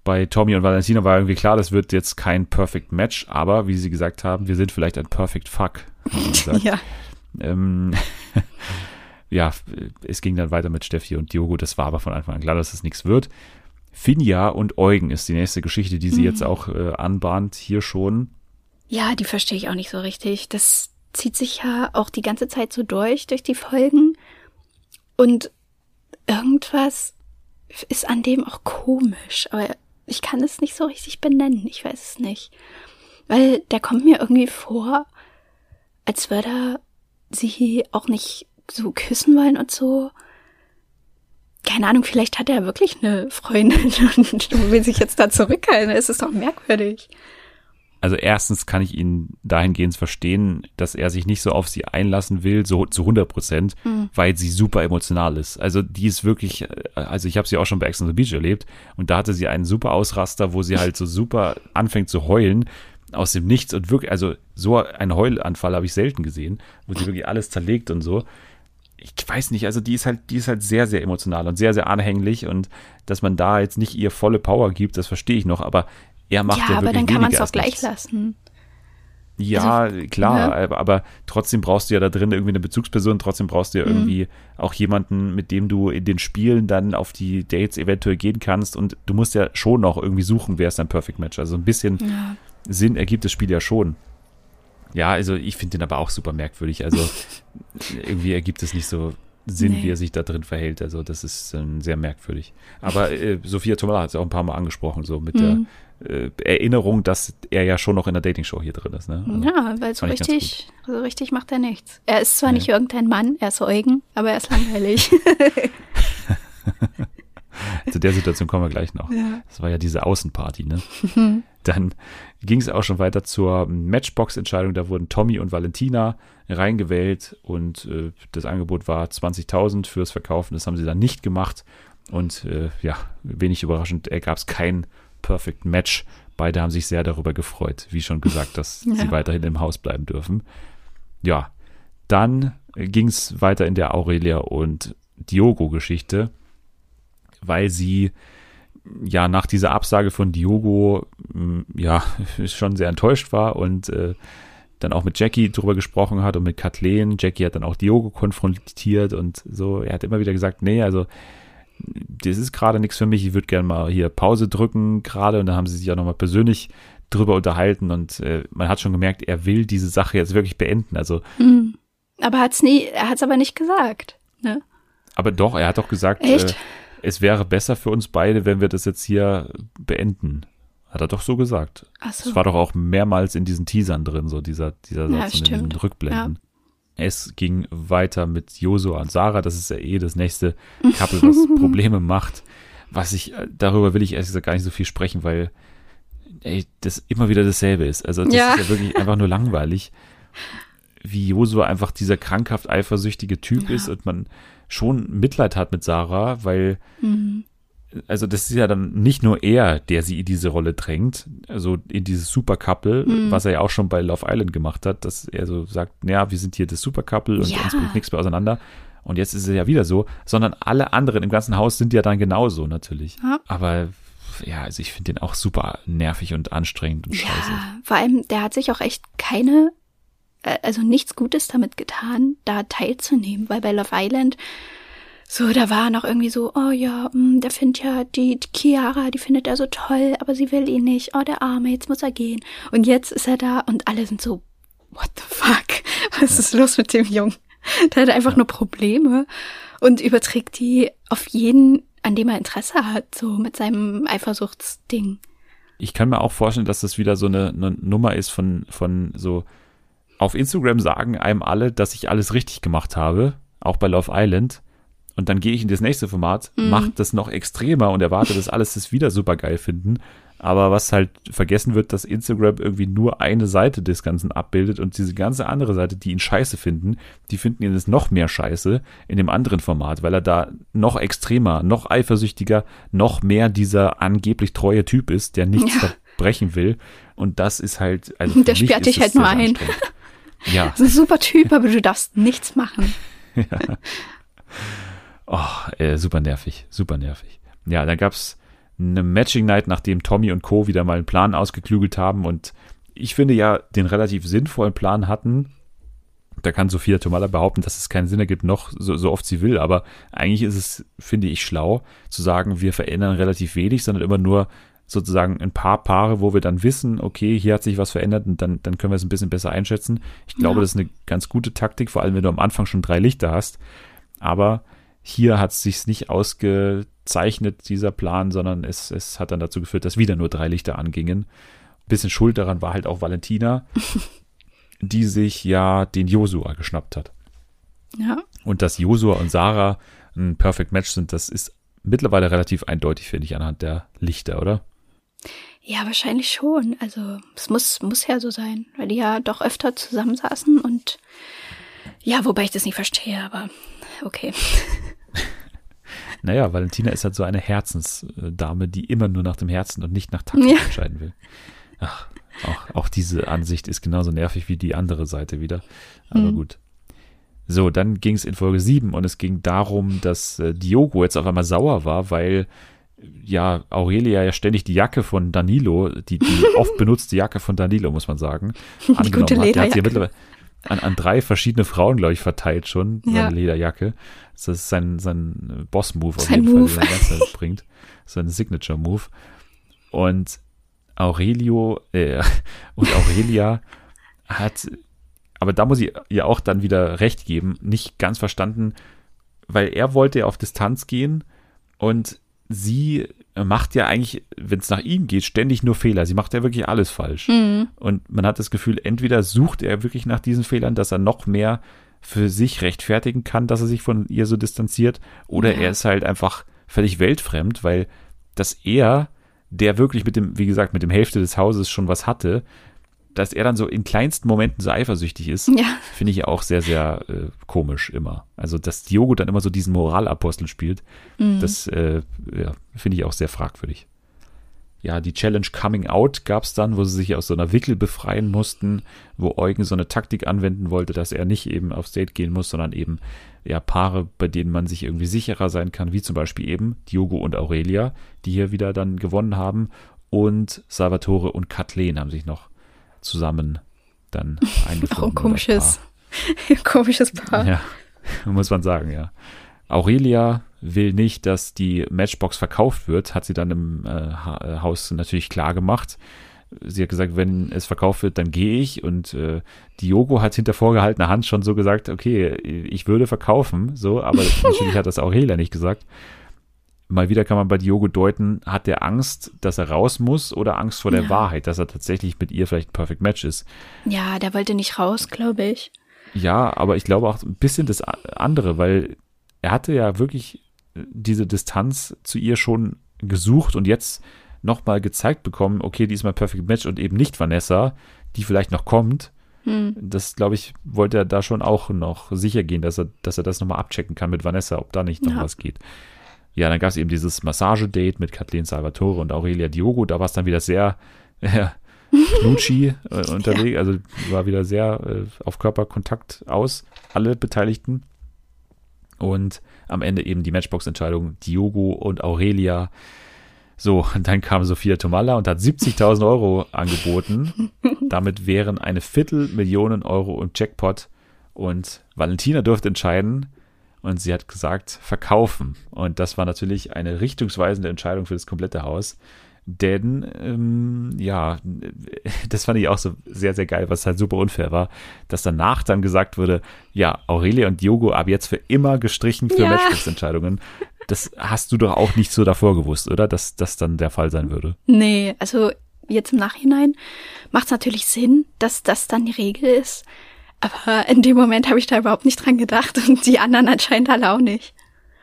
Bei Tommy und Valentina war irgendwie klar, das wird jetzt kein Perfect Match, aber wie sie gesagt haben, wir sind vielleicht ein Perfect Fuck. ja. Ähm, ja, es ging dann weiter mit Steffi und Diogo. Das war aber von Anfang an klar, dass es das nichts wird. Finja und Eugen ist die nächste Geschichte, die sie mhm. jetzt auch äh, anbahnt, hier schon.
Ja, die verstehe ich auch nicht so richtig. Das zieht sich ja auch die ganze Zeit so durch, durch die Folgen. Und irgendwas ist an dem auch komisch, aber ich kann es nicht so richtig benennen. Ich weiß es nicht. Weil der kommt mir irgendwie vor, als würde er sie auch nicht so küssen wollen und so. Keine Ahnung, vielleicht hat er wirklich eine Freundin und will sich jetzt da zurückhalten. Es ist doch merkwürdig
also erstens kann ich ihn dahingehend verstehen, dass er sich nicht so auf sie einlassen will, so zu 100 Prozent, mhm. weil sie super emotional ist. Also die ist wirklich, äh, also ich habe sie auch schon bei Ex on the Beach erlebt und da hatte sie einen super Ausraster, wo sie halt so super anfängt zu heulen aus dem Nichts und wirklich, also so einen Heulanfall habe ich selten gesehen, wo sie wirklich alles zerlegt und so. Ich weiß nicht, also die ist halt, die ist halt sehr, sehr emotional und sehr, sehr anhänglich und dass man da jetzt nicht ihr volle Power gibt, das verstehe ich noch, aber er macht ja, ja aber dann kann man es auch gleich lassen. Ja, also, klar, ja. Aber, trotzdem brauchst du ja da drin irgendwie eine Bezugsperson, trotzdem brauchst du ja mhm. irgendwie auch jemanden, mit dem du in den Spielen dann auf die Dates eventuell gehen kannst und du musst ja schon noch irgendwie suchen, wer ist dein Perfect Match. Also ein bisschen ja. Sinn ergibt das Spiel ja schon. Ja, also ich finde den aber auch super merkwürdig. Also irgendwie ergibt es nicht so Sinn, nee. wie er sich da drin verhält. Also das ist äh, sehr merkwürdig. Aber äh, Sophia Tomala hat es auch ein paar Mal angesprochen, so mit mhm. der äh, Erinnerung, dass er ja schon noch in der Dating-Show hier drin ist. Ne?
Also, ja, weil so richtig, so richtig macht er nichts. Er ist zwar ja. nicht irgendein Mann, er ist Eugen, aber er ist langweilig.
Zu der Situation kommen wir gleich noch. Ja. Das war ja diese Außenparty, ne? Dann ging es auch schon weiter zur Matchbox-Entscheidung. Da wurden Tommy und Valentina reingewählt und äh, das Angebot war 20.000 fürs Verkaufen. Das haben sie dann nicht gemacht. Und äh, ja, wenig überraschend ergab es kein Perfect Match. Beide haben sich sehr darüber gefreut, wie schon gesagt, dass ja. sie weiterhin im Haus bleiben dürfen. Ja, dann ging es weiter in der Aurelia und Diogo-Geschichte, weil sie ja nach dieser Absage von Diogo mm, ja schon sehr enttäuscht war und äh, dann auch mit Jackie drüber gesprochen hat und mit Kathleen. Jackie hat dann auch Diogo konfrontiert und so. Er hat immer wieder gesagt, nee, also das ist gerade nichts für mich, ich würde gerne mal hier Pause drücken gerade und dann haben sie sich auch nochmal persönlich drüber unterhalten und äh, man hat schon gemerkt, er will diese Sache jetzt wirklich beenden. Also,
mhm. Aber hat's nie, er hat es aber nicht gesagt. Ne?
Aber doch, er hat doch gesagt, äh, es wäre besser für uns beide, wenn wir das jetzt hier beenden. Hat er doch so gesagt. Ach so. Das war doch auch mehrmals in diesen Teasern drin, so dieser, dieser Satz ja, in den Rückblenden. Ja. Es ging weiter mit Josua und Sarah. Das ist ja eh das nächste Couple, was Probleme macht. Was ich, äh, darüber will ich ehrlich gesagt gar nicht so viel sprechen, weil ey, das immer wieder dasselbe ist. Also das ja. ist ja wirklich einfach nur langweilig, wie Josua einfach dieser krankhaft eifersüchtige Typ ja. ist und man schon Mitleid hat mit Sarah, weil mhm also das ist ja dann nicht nur er, der sie in diese Rolle drängt, also in dieses Super-Couple, mhm. was er ja auch schon bei Love Island gemacht hat, dass er so sagt, naja, wir sind hier das Super-Couple und ja. uns bringt nichts mehr auseinander. Und jetzt ist es ja wieder so, sondern alle anderen im ganzen Haus sind ja dann genauso natürlich. Ja. Aber ja, also ich finde den auch super nervig und anstrengend und scheiße. Ja,
vor allem, der hat sich auch echt keine, äh, also nichts Gutes damit getan, da teilzunehmen, weil bei Love Island so, da war noch irgendwie so, oh ja, mh, hm, der findet ja die, die Chiara, die findet er so toll, aber sie will ihn nicht. Oh, der Arme, jetzt muss er gehen. Und jetzt ist er da und alle sind so, what the fuck? Was ja. ist los mit dem Jungen? Der hat einfach ja. nur Probleme und überträgt die auf jeden, an dem er Interesse hat, so mit seinem Eifersuchtsding.
Ich kann mir auch vorstellen, dass das wieder so eine, eine Nummer ist von, von so, auf Instagram sagen einem alle, dass ich alles richtig gemacht habe, auch bei Love Island. Und dann gehe ich in das nächste Format, mhm. mache das noch extremer und erwarte, dass alles das wieder super geil finden. Aber was halt vergessen wird, dass Instagram irgendwie nur eine Seite des Ganzen abbildet und diese ganze andere Seite, die ihn scheiße finden, die finden ihn jetzt noch mehr scheiße in dem anderen Format, weil er da noch extremer, noch eifersüchtiger, noch mehr dieser angeblich treue Typ ist, der nichts ja. verbrechen will. Und das ist halt,
also der sperrt dich halt nur ein. Ja. Das ist ein super Typ, aber du darfst nichts machen. ja.
Oh, äh, super nervig, super nervig. Ja, da gab's eine Matching Night, nachdem Tommy und Co. wieder mal einen Plan ausgeklügelt haben und ich finde ja den relativ sinnvollen Plan hatten, Da kann Sophia Tomala behaupten, dass es keinen Sinn ergibt, noch so, so oft sie will. Aber eigentlich ist es, finde ich, schlau zu sagen, wir verändern relativ wenig, sondern immer nur sozusagen ein paar Paare, wo wir dann wissen, okay, hier hat sich was verändert und dann, dann können wir es ein bisschen besser einschätzen. Ich glaube, ja. das ist eine ganz gute Taktik, vor allem wenn du am Anfang schon drei Lichter hast. Aber hier hat es sich nicht ausgezeichnet, dieser Plan, sondern es, es hat dann dazu geführt, dass wieder nur drei Lichter angingen. Ein bisschen schuld daran war halt auch Valentina, die sich ja den Josua geschnappt hat.
Ja.
Und dass Josua und Sarah ein Perfect Match sind, das ist mittlerweile relativ eindeutig, finde ich, anhand der Lichter, oder?
Ja, wahrscheinlich schon. Also es muss, muss ja so sein, weil die ja doch öfter zusammensaßen und ja, wobei ich das nicht verstehe, aber okay.
Naja, Valentina ist halt so eine Herzensdame, die immer nur nach dem Herzen und nicht nach Taktik ja. entscheiden will. Ach, auch, auch diese Ansicht ist genauso nervig wie die andere Seite wieder. Aber mhm. gut. So, dann ging es in Folge 7 und es ging darum, dass äh, Diogo jetzt auf einmal sauer war, weil ja, Aurelia ja ständig die Jacke von Danilo, die, die oft benutzte Jacke von Danilo, muss man sagen, angenommen hat. Der hat sie ja mittlerweile an, an drei verschiedene Frauen, glaube ich, verteilt schon, ja. seine Lederjacke. Das ist sein, sein Boss-Move auf sein jeden Move. Fall, den er ganz bringt. Sein Signature-Move. Und Aurelio äh, und Aurelia hat, aber da muss ich ihr auch dann wieder recht geben, nicht ganz verstanden, weil er wollte ja auf Distanz gehen und sie macht ja eigentlich, wenn es nach ihm geht, ständig nur Fehler. Sie macht ja wirklich alles falsch. Mhm. Und man hat das Gefühl, entweder sucht er wirklich nach diesen Fehlern, dass er noch mehr für sich rechtfertigen kann, dass er sich von ihr so distanziert, oder ja. er ist halt einfach völlig weltfremd, weil dass er, der wirklich mit dem, wie gesagt, mit dem Hälfte des Hauses schon was hatte, dass er dann so in kleinsten Momenten so eifersüchtig ist, ja. finde ich auch sehr, sehr äh, komisch immer. Also, dass Diogo dann immer so diesen Moralapostel spielt, mhm. das äh, ja, finde ich auch sehr fragwürdig. Ja, die Challenge Coming Out gab es dann, wo sie sich aus so einer Wickel befreien mussten, wo Eugen so eine Taktik anwenden wollte, dass er nicht eben aufs Date gehen muss, sondern eben ja Paare, bei denen man sich irgendwie sicherer sein kann, wie zum Beispiel eben Diogo und Aurelia, die hier wieder dann gewonnen haben und Salvatore und Kathleen haben sich noch zusammen dann eingefunden.
Auch ein komisches, komisches Paar.
Ja, muss man sagen, ja. Aurelia will nicht, dass die Matchbox verkauft wird, hat sie dann im äh, äh, Haus natürlich klar gemacht. Sie hat gesagt, wenn es verkauft wird, dann gehe ich. Und äh, Diogo hat hinter vorgehaltener Hand schon so gesagt, okay, ich würde verkaufen, so, aber natürlich hat das Aurelia nicht gesagt mal wieder kann man bei Diogo deuten, hat der Angst, dass er raus muss oder Angst vor der ja. Wahrheit, dass er tatsächlich mit ihr vielleicht ein Perfect Match ist.
Ja, der wollte nicht raus, glaube ich.
Ja, aber ich glaube auch ein bisschen das andere, weil er hatte ja wirklich diese Distanz zu ihr schon gesucht und jetzt nochmal gezeigt bekommen, okay, die ist mein Perfect Match und eben nicht Vanessa, die vielleicht noch kommt. Hm. Das, glaube ich, wollte er da schon auch noch sicher gehen, dass er, dass er das nochmal abchecken kann mit Vanessa, ob da nicht noch ja. was geht ja, dann gab es eben dieses Massagedate mit Kathleen Salvatore und Aurelia Diogo. Da war es dann wieder sehr äh, knutschi äh, unterwegs, ja. also war wieder sehr äh, auf Körperkontakt aus, alle Beteiligten. Und am Ende eben die Matchbox-Entscheidung Diogo und Aurelia. So, und dann kam Sophia Tomalla und hat 70.000 Euro angeboten. Damit wären eine Viertelmillion Euro im Jackpot. Und Valentina durfte entscheiden, und sie hat gesagt, verkaufen. Und das war natürlich eine richtungsweisende Entscheidung für das komplette Haus. Denn, ähm, ja, das fand ich auch so sehr, sehr geil, was halt super unfair war, dass danach dann gesagt wurde, ja, Aurelia und Diogo ab jetzt für immer gestrichen für ja. Matchbox-Entscheidungen. Das hast du doch auch nicht so davor gewusst, oder? Dass das dann der Fall sein würde.
Nee, also jetzt im Nachhinein macht es natürlich Sinn, dass das dann die Regel ist. Aber in dem Moment habe ich da überhaupt nicht dran gedacht und die anderen anscheinend alle auch nicht.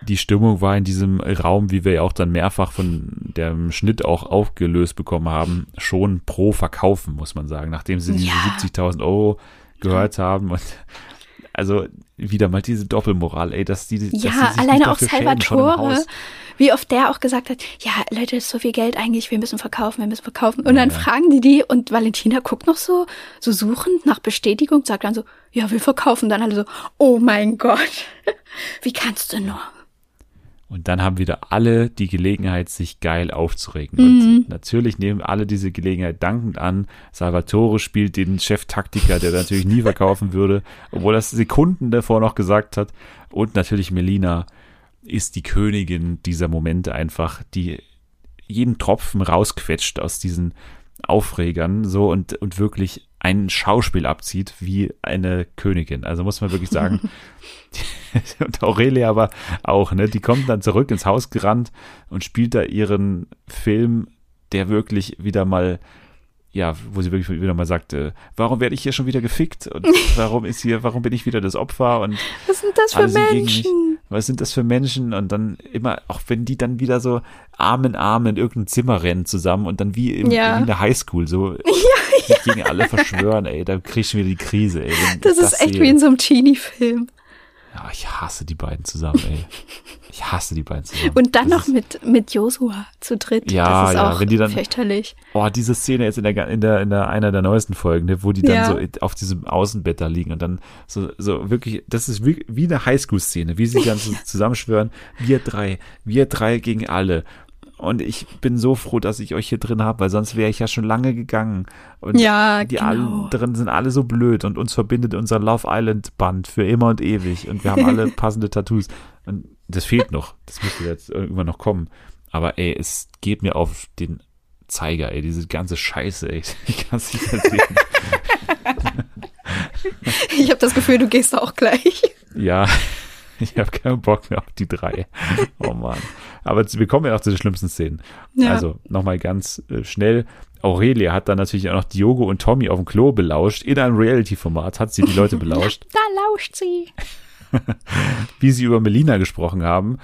Die Stimmung war in diesem Raum, wie wir ja auch dann mehrfach von dem Schnitt auch aufgelöst bekommen haben, schon pro Verkaufen, muss man sagen, nachdem sie diese ja. 70.000 Euro gehört haben und also wieder mal diese Doppelmoral, ey, dass die,
ja,
dass
die alleine auch Salvatore, wie oft der auch gesagt hat, ja, Leute, ist so viel Geld eigentlich, wir müssen verkaufen, wir müssen verkaufen. Und dann ja. fragen die die und Valentina guckt noch so, so suchend nach Bestätigung, sagt dann so, ja, wir verkaufen. Dann alle so, oh mein Gott, wie kannst du nur?
Und dann haben wieder alle die Gelegenheit, sich geil aufzuregen.
Mhm.
Und natürlich nehmen alle diese Gelegenheit dankend an. Salvatore spielt den Cheftaktiker, der natürlich nie verkaufen würde, obwohl er es Sekunden davor noch gesagt hat. Und natürlich Melina ist die Königin dieser Momente einfach, die jeden Tropfen rausquetscht aus diesen Aufregern so und, und wirklich ein Schauspiel abzieht wie eine Königin. Also muss man wirklich sagen. und Aurelia aber auch, ne? Die kommt dann zurück ins Haus gerannt und spielt da ihren Film, der wirklich wieder mal ja, wo sie wirklich wieder mal sagt, äh, warum werde ich hier schon wieder gefickt und warum ist hier, warum bin ich wieder das Opfer und
Was sind das für. Menschen?
was sind das für Menschen und dann immer, auch wenn die dann wieder so Arm in Arm in irgendein Zimmer rennen zusammen und dann wie, im,
Ja.
wie in der Highschool so sich gegen alle verschwören, ey, da krieg ich wieder die Krise, ey.
Das ist echt
sehe.
wie in so einem Teenie-Film.
Ja, ich hasse die beiden zusammen, ey. Ich hasse die beiden zusammen.
Und dann
Das
noch
ist-
mit, mit Joshua zu dritt.
Ja,
das ist
ja,
auch
wenn die dann-
fürchterlich.
Oh, diese Szene jetzt in der, in der, in der, einer der neuesten Folgen, ne, wo die dann
Ja.
so auf diesem Außenbett da liegen und dann so, so wirklich, das ist wie, wie eine Highschool-Szene, wie sie dann so zusammenschwören, wir drei, wir drei gegen alle. Und ich bin so froh, dass ich euch hier drin habe, weil sonst wäre ich ja schon lange gegangen. Und
Ja,
die
genau.
drin sind alle so blöd und uns verbindet unser Love Island Band für immer und ewig und wir haben alle passende Tattoos. Und das fehlt noch. Das müsste jetzt irgendwann noch kommen. Aber ey, es geht mir auf den Zeiger, ey, diese ganze Scheiße, ey. Ich kann es nicht sehen.
Ich habe das Gefühl, du gehst auch gleich.
Ja, ich habe keinen Bock mehr auf die drei. Oh Mann. Aber wir kommen ja auch zu den schlimmsten Szenen.
Ja.
Also nochmal ganz äh, schnell. Aurelia hat dann natürlich auch noch Diogo und Tommy auf dem Klo belauscht. In einem Reality-Format hat sie die Leute belauscht,
Da lauscht sie.
wie sie über Melina gesprochen haben,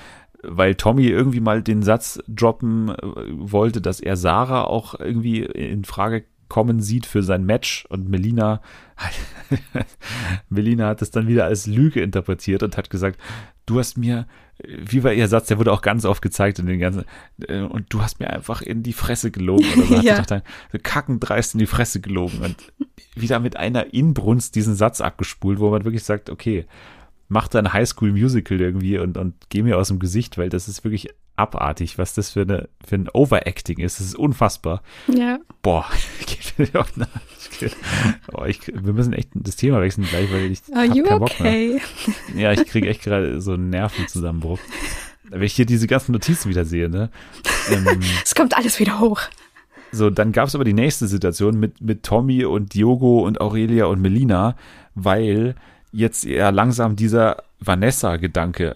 weil Tommy irgendwie mal den Satz droppen äh, wollte, dass er Sarah auch irgendwie in Frage kommen sieht für sein Match und Melina Melina hat es dann wieder als Lüge interpretiert und hat gesagt, du hast mir, wie war ihr Satz, der wurde auch ganz oft gezeigt in den ganzen, äh, und du hast mir einfach in die Fresse gelogen oder so,
Ja.
dann so kackendreist in die Fresse gelogen und wieder mit einer Inbrunst diesen Satz abgespult, wo man wirklich sagt, okay, mach da ein Highschool-Musical irgendwie und, und geh mir aus dem Gesicht, weil das ist wirklich abartig, was das für, eine, für ein Overacting ist. Das ist unfassbar.
Ja.
Boah. Oh, ich, wir müssen echt das Thema wechseln gleich, weil ich
Are
hab keinen Bock mehr.
okay?
Ja, ich kriege echt gerade so einen Nervenzusammenbruch. Wenn ich hier diese ganzen Notizen wieder sehe, ne? Ähm,
Es kommt alles wieder hoch.
so, dann gab es aber die nächste Situation mit, mit Tommy und Diogo und Aurelia und Melina, weil jetzt eher langsam dieser Vanessa-Gedanke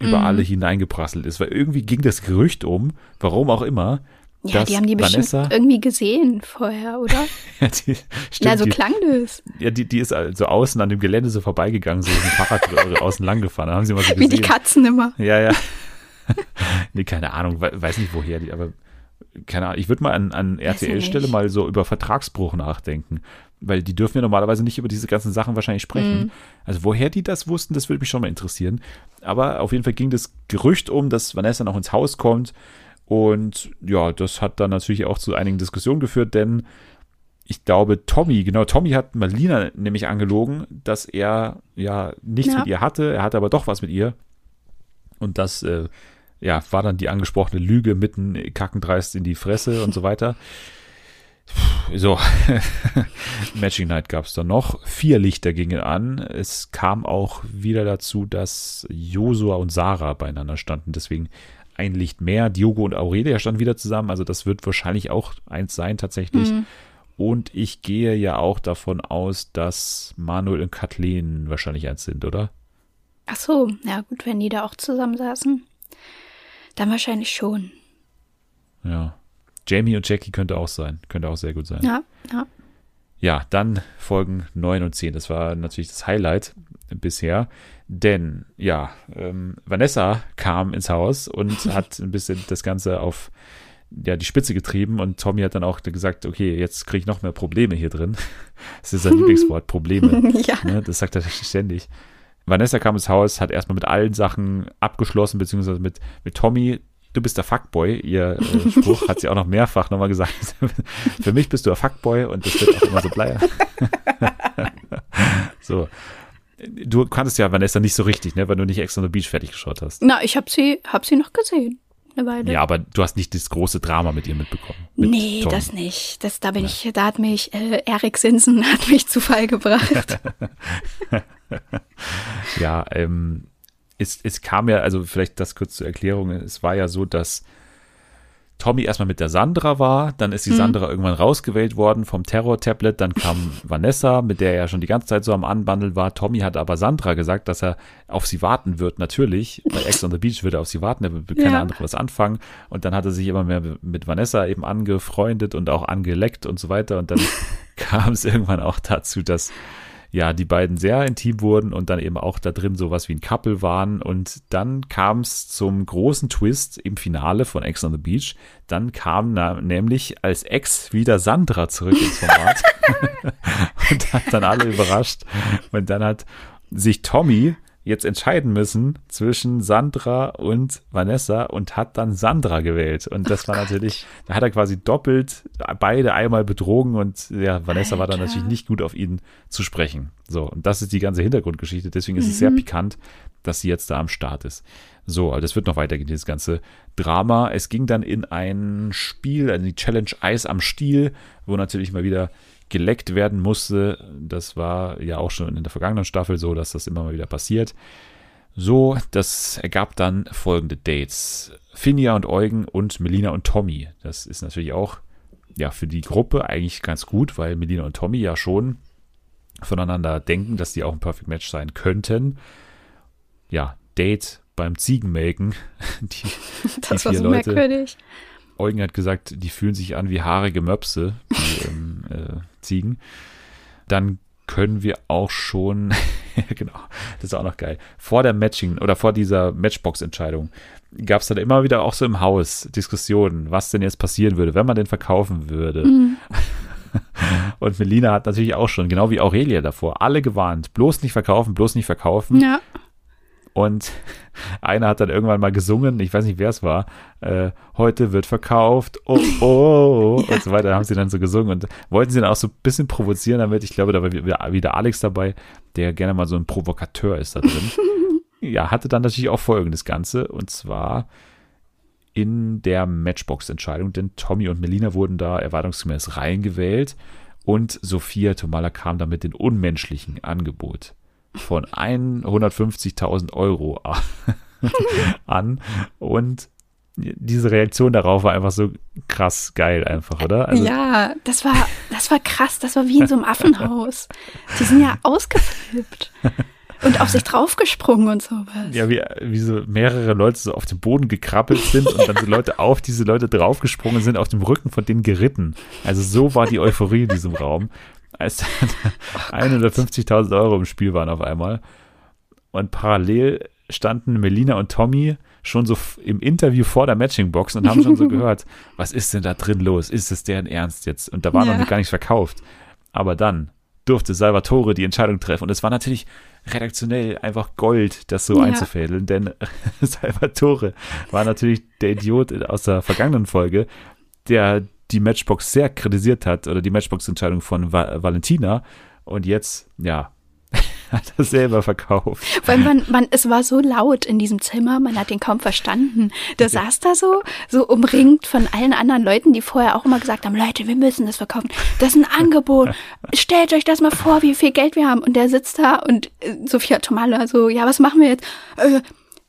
über
Mhm.
alle hineingeprasselt ist. Weil irgendwie ging das Gerücht um, warum auch immer,
Ja, die haben die
Vanessa,
bestimmt irgendwie gesehen vorher, oder?
ja, die, stimmt,
Na, so
die,
klang das.
ja, die, die ist also außen an dem Gelände so vorbeigegangen, so mit dem Fahrrad außen lang gefahren. Da haben sie mal so
Wie die
gesehen.
Katzen immer.
Ja, ja. nee, keine Ahnung, we- weiß nicht woher die, aber keine Ahnung. Ich würde mal an, an RTL-Stelle mal so über Vertragsbruch nachdenken, weil die dürfen ja normalerweise nicht über diese ganzen Sachen wahrscheinlich sprechen.
Mhm.
Also woher die das wussten, das würde mich schon mal interessieren. Aber auf jeden Fall ging das Gerücht um, dass Vanessa noch ins Haus kommt und ja, das hat dann natürlich auch zu einigen Diskussionen geführt, denn ich glaube, Tommy, genau, Tommy hat Marlina nämlich angelogen, dass er ja nichts
Ja.
mit ihr hatte, er hatte aber doch was mit ihr. Und das, äh, ja, war dann die angesprochene Lüge mitten kackendreist in die Fresse und so weiter. So, Matching Night gab es dann noch. Vier Lichter gingen an. Es kam auch wieder dazu, dass Josua und Sarah beieinander standen. Deswegen ein Licht mehr. Diogo und Aurelia standen wieder zusammen. Also das wird wahrscheinlich auch eins sein tatsächlich.
Mhm.
Und ich gehe ja auch davon aus, dass Manuel und Kathleen wahrscheinlich eins sind, oder?
Ach so, ja gut, wenn die da auch zusammensaßen. Dann wahrscheinlich schon.
Ja. Jamie und Jackie könnte auch sein. Könnte auch sehr gut sein.
Ja, ja.
Ja, dann Folgen 9 und 10. Das war natürlich das Highlight bisher. Denn, ja, ähm, Vanessa kam ins Haus und hat ein bisschen das Ganze auf ja, die Spitze getrieben und Tommy hat dann auch gesagt, okay, jetzt kriege ich noch mehr Probleme hier drin. Das ist sein Lieblingswort, Probleme.
ja.
Ne, das sagt er ständig. Vanessa kam ins Haus, hat erstmal mit allen Sachen abgeschlossen, beziehungsweise mit, mit Tommy, du bist der Fuckboy, ihr äh, Spruch hat sie auch noch mehrfach nochmal gesagt. Für mich bist du der Fuckboy und das wird auch immer so bleiben. so. du kanntest ja Vanessa nicht so richtig, ne, weil du nicht extra on the Beach fertig geschaut hast.
Na, ich habe sie, hab sie noch gesehen. Eine Weile.
Ja, aber du hast nicht das große Drama mit ihr mitbekommen.
Mit nee, Tom. das nicht. Das, da bin ja. ich, da hat mich äh, Erik Sinsen hat mich zu Fall gebracht.
ja, ähm, es, es kam ja, also vielleicht das kurz zur Erklärung, es war ja so, dass Tommy erstmal mit der Sandra war, dann ist die mhm. Sandra irgendwann rausgewählt worden vom Terror-Tablet, dann kam Vanessa, mit der er ja schon die ganze Zeit so am Anbandeln war. Tommy hat aber Sandra gesagt, dass er auf sie warten wird, natürlich. Bei Ex on the Beach würde er auf sie warten, er will keine ja. andere was anfangen. Und dann hat er sich immer mehr mit Vanessa eben angefreundet und auch angeleckt und so weiter. Und dann kam es irgendwann auch dazu, dass ja, die beiden sehr intim wurden und dann eben auch da drin sowas wie ein Couple waren. Und dann kam es zum großen Twist im Finale von Ex on the Beach. Dann kam na, nämlich als Ex wieder Sandra zurück ins Format und hat dann alle überrascht. Und dann hat sich Tommy jetzt entscheiden müssen zwischen Sandra und Vanessa und hat dann Sandra gewählt. Und das oh war Gott. natürlich, da hat er quasi doppelt beide einmal betrogen und ja, Vanessa Alter. war dann natürlich nicht gut auf ihn zu sprechen. So, und das ist die ganze Hintergrundgeschichte. Deswegen ist mhm. es sehr mhm. pikant, dass sie jetzt da am Start ist. So, also das wird noch weitergehen, dieses ganze Drama. Es ging dann in ein Spiel, also die Challenge Eis am Stiel, wo natürlich mal wieder geleckt werden musste. Das war ja auch schon in der vergangenen Staffel so, dass das immer mal wieder passiert. So, das ergab dann folgende Dates. Finja und Eugen und Melina und Tommy. Das ist natürlich auch ja für die Gruppe eigentlich ganz gut, weil Melina und Tommy ja schon voneinander denken, dass die auch ein Perfect Match sein könnten. Ja, Date beim Ziegenmelken. Die,
das die war so Leute, merkwürdig.
Eugen hat gesagt, die fühlen sich an wie haarige Möpse, die ähm, äh, Ziegen. Dann können wir auch schon, genau, das ist auch noch geil, vor der Matching oder vor dieser Matchbox-Entscheidung gab es dann immer wieder auch so im Haus Diskussionen, was denn jetzt passieren würde, wenn man den verkaufen würde. Mhm. Und Melina hat natürlich auch schon, genau wie Aurelia davor, alle gewarnt, bloß nicht verkaufen, bloß nicht verkaufen.
Ja.
Und einer hat dann irgendwann mal gesungen, ich weiß nicht, wer es war, äh, heute wird verkauft, oh, oh, oh ja. und so weiter, haben sie dann so gesungen und wollten sie dann auch so ein bisschen provozieren damit. Ich glaube, da war wieder Alex dabei, der gerne mal so ein Provokateur ist da drin. ja, hatte dann natürlich auch Folgen das Ganze und zwar in der Matchbox-Entscheidung, denn Tommy und Melina wurden da erwartungsgemäß reingewählt und Sophia Tomala kam dann mit dem unmenschlichen Angebot von 150.000 Euro an und diese Reaktion darauf war einfach so krass geil einfach, oder?
Also, ja, das war, das war krass. Das war wie in so einem Affenhaus. Die sind ja ausgeflippt. Und auf sich draufgesprungen und sowas.
Ja, wie, wie so mehrere Leute so auf den Boden gekrabbelt sind und dann so Leute auf diese Leute draufgesprungen sind, auf dem Rücken von denen geritten. Also so war die Euphorie in diesem Raum als oh 150.000 Euro im Spiel waren auf einmal. Und parallel standen Melina und Tommy schon so im Interview vor der Matchingbox und haben schon so gehört, was ist denn da drin los? Ist es deren Ernst jetzt? Und da war ja. noch gar nichts verkauft. Aber dann durfte Salvatore die Entscheidung treffen. Und es war natürlich redaktionell einfach Gold, das so ja. einzufädeln, denn Salvatore war natürlich der Idiot aus der vergangenen Folge, der die Matchbox sehr kritisiert hat oder die Matchbox-Entscheidung von Va Valentina und jetzt, ja, hat er selber verkauft.
Weil man, man, es war so laut in diesem Zimmer, man hat ihn kaum verstanden. Der ja. saß da so, so umringt von allen anderen Leuten, die vorher auch immer gesagt haben, Leute, wir müssen das verkaufen. Das ist ein Angebot. Stellt euch das mal vor, wie viel Geld wir haben. Und der sitzt da und äh, Sophia Tomala so, ja, was machen wir jetzt? Äh,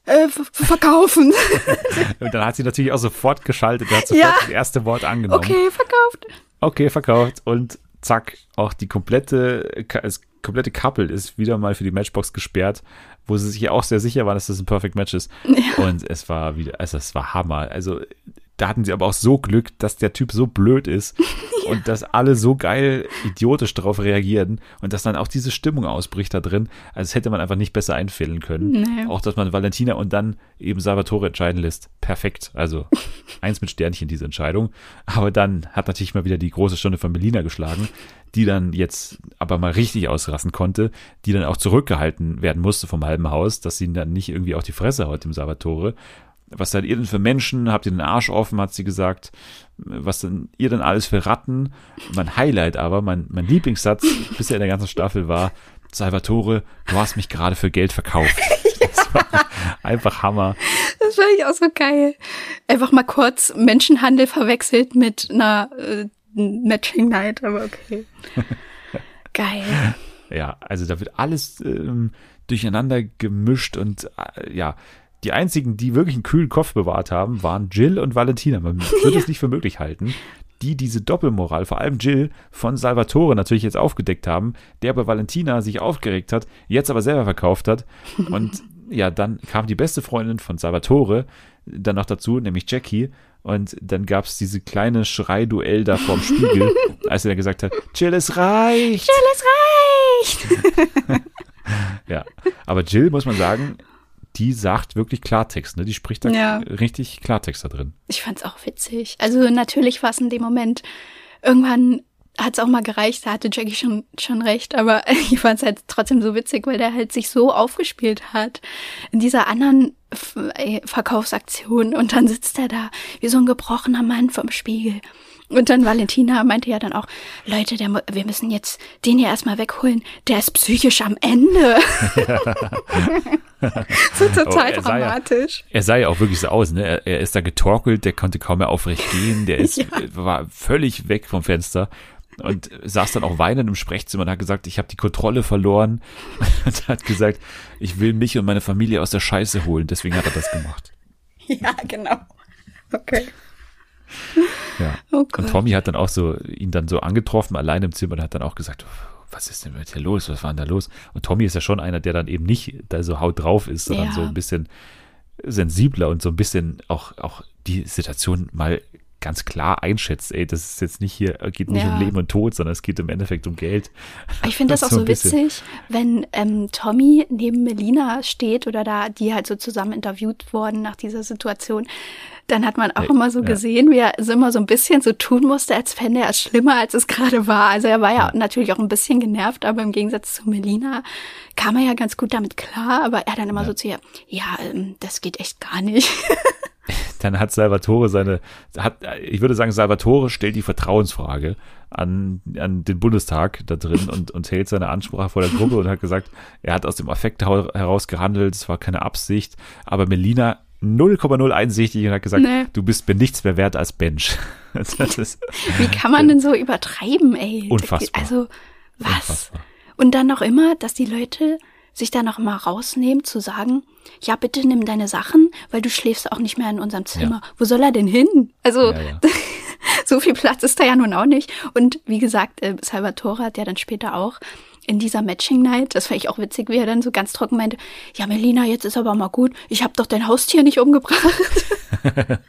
äh, verkaufen.
und dann hat sie natürlich auch sofort geschaltet hat sofort ja. das erste Wort angenommen.
Okay, verkauft.
Okay, verkauft. Und zack, auch die komplette, das komplette Couple ist wieder mal für die Matchbox gesperrt, wo sie sich ja auch sehr sicher waren, dass das ein Perfect Match ist. Ja. Und es war wieder, also es war Hammer. Also da hatten sie aber auch so Glück, dass der Typ so blöd ist ja. und dass alle so geil idiotisch darauf reagieren und dass dann auch diese Stimmung ausbricht da drin. Also das hätte man einfach nicht besser einfällen können. Nee. Auch, dass man Valentina und dann eben Salvatore entscheiden lässt. Perfekt. Also eins mit Sternchen, diese Entscheidung. Aber dann hat natürlich mal wieder die große Stunde von Melina geschlagen, die dann jetzt aber mal richtig ausrasten konnte, die dann auch zurückgehalten werden musste vom halben Haus, dass sie dann nicht irgendwie auf die Fresse haut dem Salvatore was seid ihr denn für Menschen? Habt ihr den Arsch offen, hat sie gesagt. Was denn ihr denn alles für Ratten? Mein Highlight aber, mein, mein Lieblingssatz bisher in der ganzen Staffel war, Salvatore, du hast mich gerade für Geld verkauft. Das war einfach Hammer.
Das fand ich auch so geil. Einfach mal kurz Menschenhandel verwechselt mit einer äh, Matching Night, aber okay. geil.
Ja, also da wird alles ähm, durcheinander gemischt und äh, ja, die einzigen, die wirklich einen kühlen Kopf bewahrt haben, waren Jill und Valentina. Man würde es nicht für möglich halten, die diese Doppelmoral, vor allem Jill, von Salvatore natürlich jetzt aufgedeckt haben, der bei Valentina sich aufgeregt hat, jetzt aber selber verkauft hat. Und ja, dann kam die beste Freundin von Salvatore dann noch dazu, nämlich Jackie. Und dann gab es diese kleine Schreiduell da vorm Spiegel, als er dann gesagt hat, Jill, es reicht.
Jill, es reicht.
ja, aber Jill, muss man sagen, die sagt wirklich Klartext, ne? Die spricht da
Ja.
richtig Klartext da drin.
Ich fand's auch witzig. Also natürlich war es in dem Moment, irgendwann hat's auch mal gereicht, da hatte Jackie schon, schon recht, aber ich fand's halt trotzdem so witzig, weil der halt sich so aufgespielt hat in dieser anderen äh, Verkaufsaktion und dann sitzt er da wie so ein gebrochener Mann vom Spiegel. Und dann Valentina meinte ja dann auch, Leute, der, wir müssen jetzt den hier erstmal wegholen, der ist psychisch am Ende. so total
Oh, er sah ja-
dramatisch.
Er sah ja auch wirklich so aus, ne? Er, er ist da getorkelt, der konnte kaum mehr aufrecht gehen, der ist,
Ja.
war völlig weg vom Fenster und saß dann auch weinend im Sprechzimmer und hat gesagt, ich habe die Kontrolle verloren und hat gesagt, ich will mich und meine Familie aus der Scheiße holen, deswegen hat er das gemacht.
Ja, genau. Okay.
Ja.
Oh.
Und Tommy hat dann auch so ihn dann so angetroffen, allein im Zimmer und hat dann auch gesagt, was ist denn mit hier los? Was war denn da los? Und Tommy ist ja schon einer, der dann eben nicht da so haut drauf ist, sondern
Ja.
so ein bisschen sensibler und so ein bisschen auch, auch die Situation mal ganz klar einschätzt. Ey, das ist jetzt nicht hier, geht nicht
Ja.
um Leben und Tod, sondern es geht im Endeffekt um Geld.
Ich finde das auch
So
witzig, wenn ähm, Tommy neben Melina steht oder da, die halt so zusammen interviewt wurden nach dieser Situation, dann hat man auch immer so gesehen, wie er so immer so ein bisschen so tun musste, als fände er es schlimmer, als es gerade war. Also er war ja, natürlich auch ein bisschen genervt, aber im Gegensatz zu Melina kam er ja ganz gut damit klar, aber er dann immer so zu ihr, ja, ähm, das geht echt gar nicht.
Dann hat Salvatore seine, hat, ich würde sagen, Salvatore stellt die Vertrauensfrage an, an den Bundestag da drin und, und hält seine Ansprache vor der Gruppe und hat gesagt, er hat aus dem Affekt heraus gehandelt, es war keine Absicht, aber Melina 0,0 einsichtig und hat gesagt,
Nee.
du bist mir nichts mehr wert als ist
Wie kann man denn so übertreiben, ey?
Unfassbar.
Also, was?
unfassbar.
Und dann noch immer, dass die Leute sich da noch mal rausnehmen, zu sagen, ja, bitte nimm deine Sachen, weil du schläfst auch nicht mehr in unserem Zimmer. Wo soll er denn hin? Also,
Ja, ja.
so viel Platz ist da ja nun auch nicht. Und wie gesagt, äh, Salvatore hat ja dann später auch in dieser Matching Night, das fand ich auch witzig, wie er dann so ganz trocken meinte, ja, Melina, jetzt ist aber mal gut, ich habe doch dein Haustier nicht umgebracht.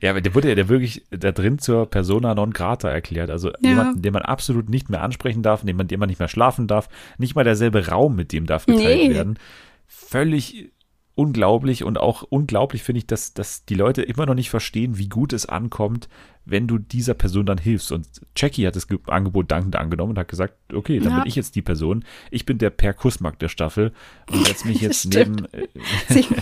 Ja, aber der wurde ja der wirklich da drin zur Persona non grata erklärt. Also
Ja.
jemanden, den man absolut nicht mehr ansprechen darf, den man, den man nicht mehr schlafen darf, nicht mal derselbe Raum mit dem darf geteilt
Nee.
werden. Völlig unglaublich und auch unglaublich finde ich, dass, dass die Leute immer noch nicht verstehen, wie gut es ankommt, wenn du dieser Person dann hilfst. Und Jackie hat das Ge- Angebot dankend angenommen und hat gesagt, okay, dann
Ja.
bin ich jetzt die Person. Ich bin der Per Kussmark der Staffel und setze mich jetzt neben, äh,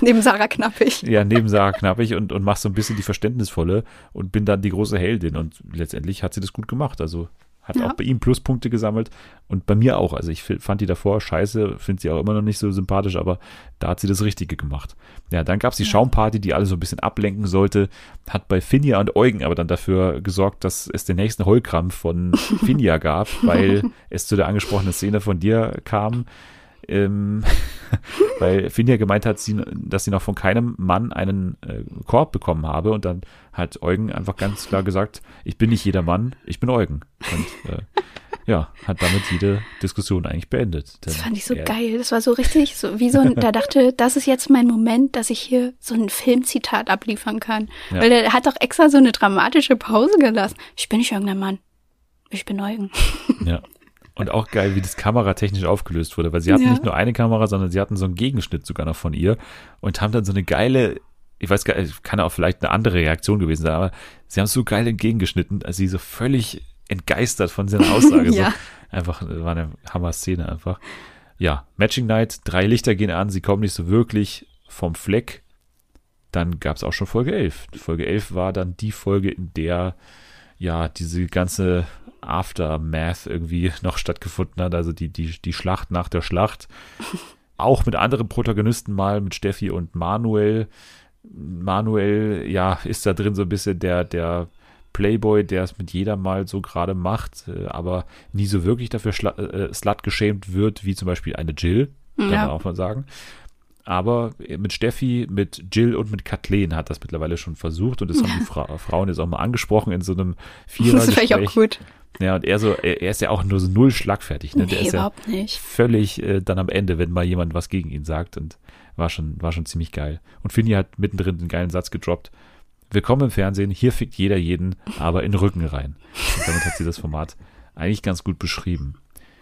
neben Sarah Knappig.
ja, neben Sarah Knappig und, und mach so ein bisschen die Verständnisvolle und bin dann die große Heldin. Und letztendlich hat sie das gut gemacht. Also hat
Ja.
auch bei ihm Pluspunkte gesammelt und bei mir auch. Also ich fand die davor scheiße, finde sie auch immer noch nicht so sympathisch, aber da hat sie das Richtige gemacht. Ja, dann gab es die Schaumparty, die alle so ein bisschen ablenken sollte, hat bei Finja und Eugen aber dann dafür gesorgt, dass es den nächsten Heulkrampf von Finja gab, weil es zu der angesprochenen Szene von dir kam. Ähm, weil Finja gemeint hat, sie, dass sie noch von keinem Mann einen äh, Korb bekommen habe und dann hat Eugen einfach ganz klar gesagt, ich bin nicht jeder Mann, ich bin Eugen. Und äh, ja, hat damit jede Diskussion eigentlich beendet.
Das fand ich so
er-
geil. Das war so richtig, so wie so ein, der dachte, das ist jetzt mein Moment, dass ich hier so ein Filmzitat abliefern kann.
Ja.
Weil er hat doch extra so eine dramatische Pause gelassen. Ich bin nicht irgendein Mann. Ich bin Eugen.
Ja. Und auch geil, wie das kameratechnisch aufgelöst wurde, weil sie hatten
Ja.
nicht nur eine Kamera, sondern sie hatten so einen Gegenschnitt sogar noch von ihr und haben dann so eine geile, ich weiß gar nicht, kann auch vielleicht eine andere Reaktion gewesen sein, aber sie haben es so geil entgegengeschnitten, als sie so völlig entgeistert von seiner Aussage.
Ja.
so, einfach, war eine Hammer-Szene einfach. Ja, Matching Night, drei Lichter gehen an, sie kommen nicht so wirklich vom Fleck. Dann gab es auch schon Folge 11. Folge 11 war dann die Folge, in der ja, diese ganze Aftermath irgendwie noch stattgefunden hat, also die, die, die Schlacht nach der Schlacht. Auch mit anderen Protagonisten mal, mit Steffi und Manuel. Manuel, ja, ist da drin so ein bisschen der, der Playboy, der es mit jeder mal so gerade macht, äh, aber nie so wirklich dafür äh, slut geschämt wird, wie zum Beispiel eine Jill, kann ja. man auch mal sagen. Aber mit Steffi, mit Jill und mit Kathleen hat das mittlerweile schon versucht und das ja. haben die Fra Frauen jetzt auch mal angesprochen in so einem Vierer. Das
ich auch gut.
Ja, und er so, er, er, ist ja auch nur so null schlagfertig. Ne?
Nee,
Der ist
überhaupt
ja
nicht.
völlig äh, dann am Ende, wenn mal jemand was gegen ihn sagt und war schon, war schon ziemlich geil. Und Finny hat mittendrin den geilen Satz gedroppt. Willkommen im Fernsehen, hier fickt jeder jeden, aber in den Rücken rein. Und damit hat sie das Format eigentlich ganz gut beschrieben.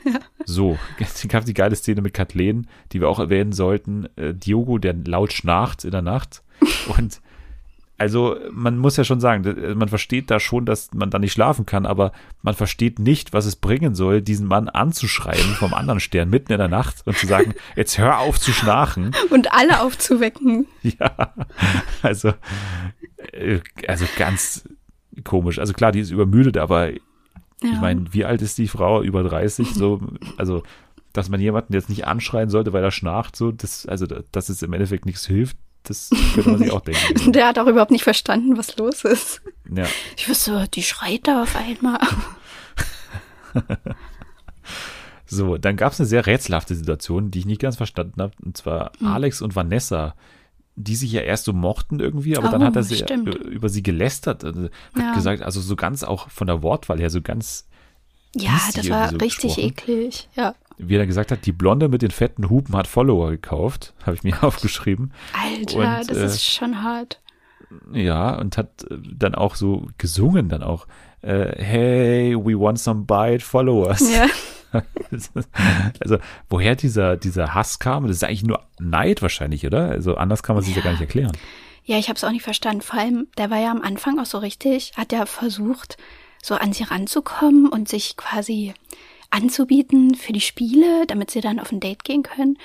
Ja. So, jetzt gab die geile Szene mit Kathleen, die wir auch erwähnen sollten. Äh, Diogo, der laut schnarcht in der Nacht. Und also man muss ja schon sagen, man versteht da schon, dass man da nicht schlafen kann, aber man versteht nicht, was es bringen soll, diesen Mann anzuschreien vom anderen Stern mitten in der Nacht und zu sagen, jetzt hör auf zu schnarchen.
Und alle aufzuwecken.
Ja, also, äh, also ganz komisch. Also klar, die ist übermüdet, aber ja. ich meine, wie alt ist die Frau? Über 30? So, also, dass man jemanden jetzt nicht anschreien sollte, weil er schnarcht, so, das, also, dass es im Endeffekt nichts hilft, das könnte man sich auch denken.
Der hat auch überhaupt nicht verstanden, was los ist.
Ja.
Ich wusste, die schreit da auf einmal.
so, dann gab es eine sehr rätselhafte Situation, die ich nicht ganz verstanden habe. Und zwar mhm. Alex und Vanessa, die sich ja erst so mochten irgendwie, aber oh, dann hat er sie stimmt. über sie gelästert. Also, hat ja. gesagt, also so ganz auch von der Wortwahl her, so ganz.
Ja, das war so richtig gesprochen. eklig, ja
wie er gesagt hat, die Blonde mit den fetten Hupen hat Follower gekauft, habe ich mir aufgeschrieben.
Alter, und, das äh, ist schon hart.
Ja, und hat äh, dann auch so gesungen, dann auch, äh, hey, we want some bite followers. Ja. also, woher dieser, dieser Hass kam, das ist eigentlich nur Neid wahrscheinlich, oder? Also, anders kann man sich ja, ja gar nicht erklären.
Ja, ich habe es auch nicht verstanden. Vor allem, der war ja am Anfang auch so richtig, hat er versucht, so an sie ranzukommen und sich quasi anzubieten für die Spiele, damit sie dann auf ein Date gehen können.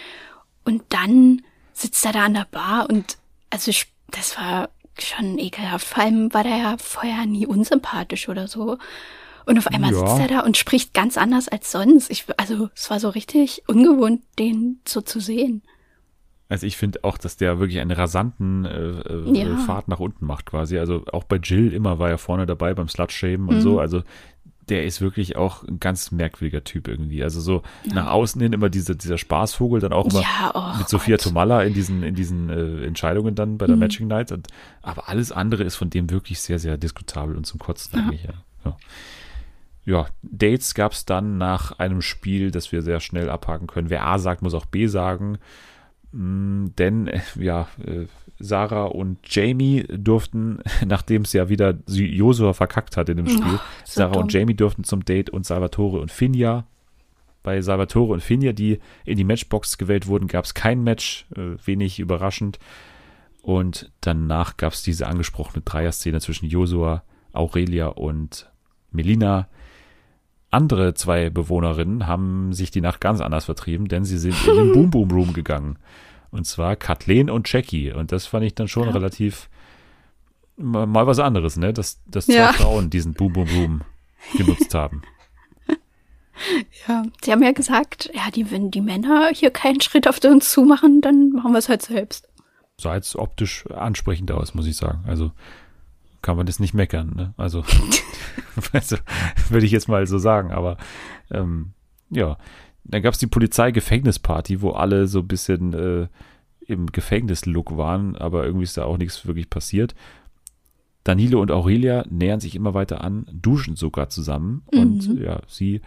Und dann sitzt er da an der Bar und also das war schon ekelhaft. Vor allem war der ja vorher nie unsympathisch oder so. Und auf einmal ja. sitzt er da und spricht ganz anders als sonst. Ich, also es war so richtig ungewohnt, den so zu sehen.
Also ich finde auch, dass der wirklich einen rasanten äh, äh, ja. Fahrt nach unten macht quasi. Also auch bei Jill immer war er vorne dabei beim Slutshamen und mhm. so. Also der ist wirklich auch ein ganz merkwürdiger Typ irgendwie. Also so ja. nach außen hin immer diese, dieser Spaßvogel, dann auch immer ja, oh mit Sophia Gott. Tomalla in diesen, in diesen äh, Entscheidungen dann bei der mhm. Matching Night. Und, aber alles andere ist von dem wirklich sehr, sehr diskutabel und zum Kotzen ja. eigentlich. Ja. ja. Dates gab es dann nach einem Spiel, das wir sehr schnell abhaken können. Wer A sagt, muss auch B sagen. Mm, denn, äh, ja, äh, Sarah und Jamie durften, nachdem es ja wieder Josua verkackt hat in dem Spiel, oh, so Sarah dumm. und Jamie durften zum Date und Salvatore und Finja. Bei Salvatore und Finja, die in die Matchbox gewählt wurden, gab es kein Match, äh, wenig überraschend. Und danach gab es diese angesprochene Dreier-Szene zwischen Josua, Aurelia und Melina. Andere zwei Bewohnerinnen haben sich die Nacht ganz anders vertrieben, denn sie sind in den Boom Boom Room gegangen. Und zwar Kathleen und Jackie. Und das fand ich dann schon ja. relativ mal was anderes, ne? Dass, dass zwei ja. Frauen diesen Boom Boom Boom genutzt haben.
Ja, sie haben ja gesagt, ja, die, wenn die Männer hier keinen Schritt auf uns zumachen, dann machen wir es halt selbst.
Sah jetzt optisch ansprechend aus, muss ich sagen. Also kann man das nicht meckern, ne? Also, also würde ich jetzt mal so sagen, aber ähm, ja, dann gab es die Polizei-Gefängnisparty, wo alle so ein bisschen äh, im Gefängnislook waren, aber irgendwie ist da auch nichts wirklich passiert. Danilo und Aurelia nähern sich immer weiter an, duschen sogar zusammen mhm. und ja, sie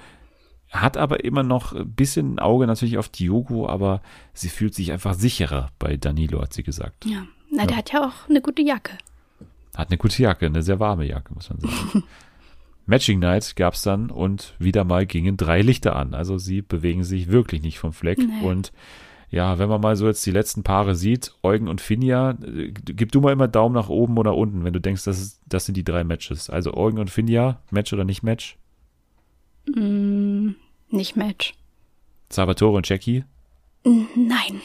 hat aber immer noch ein bisschen ein Auge natürlich auf Diogo, aber sie fühlt sich einfach sicherer bei Danilo, hat sie gesagt.
Ja, na, ja. der hat ja auch eine gute Jacke.
Hat eine gute Jacke, eine sehr warme Jacke, muss man sagen. Matching Night gab es dann und wieder mal gingen drei Lichter an. Also sie bewegen sich wirklich nicht vom Fleck. Nee. Und ja, wenn man mal so jetzt die letzten Paare sieht, Eugen und Finja, äh, gib du mal immer Daumen nach oben oder unten, wenn du denkst, das, ist, das sind die drei Matches. Also Eugen und Finja, Match oder nicht Match?
Mm, nicht Match.
Salvatore und Jackie?
Nein.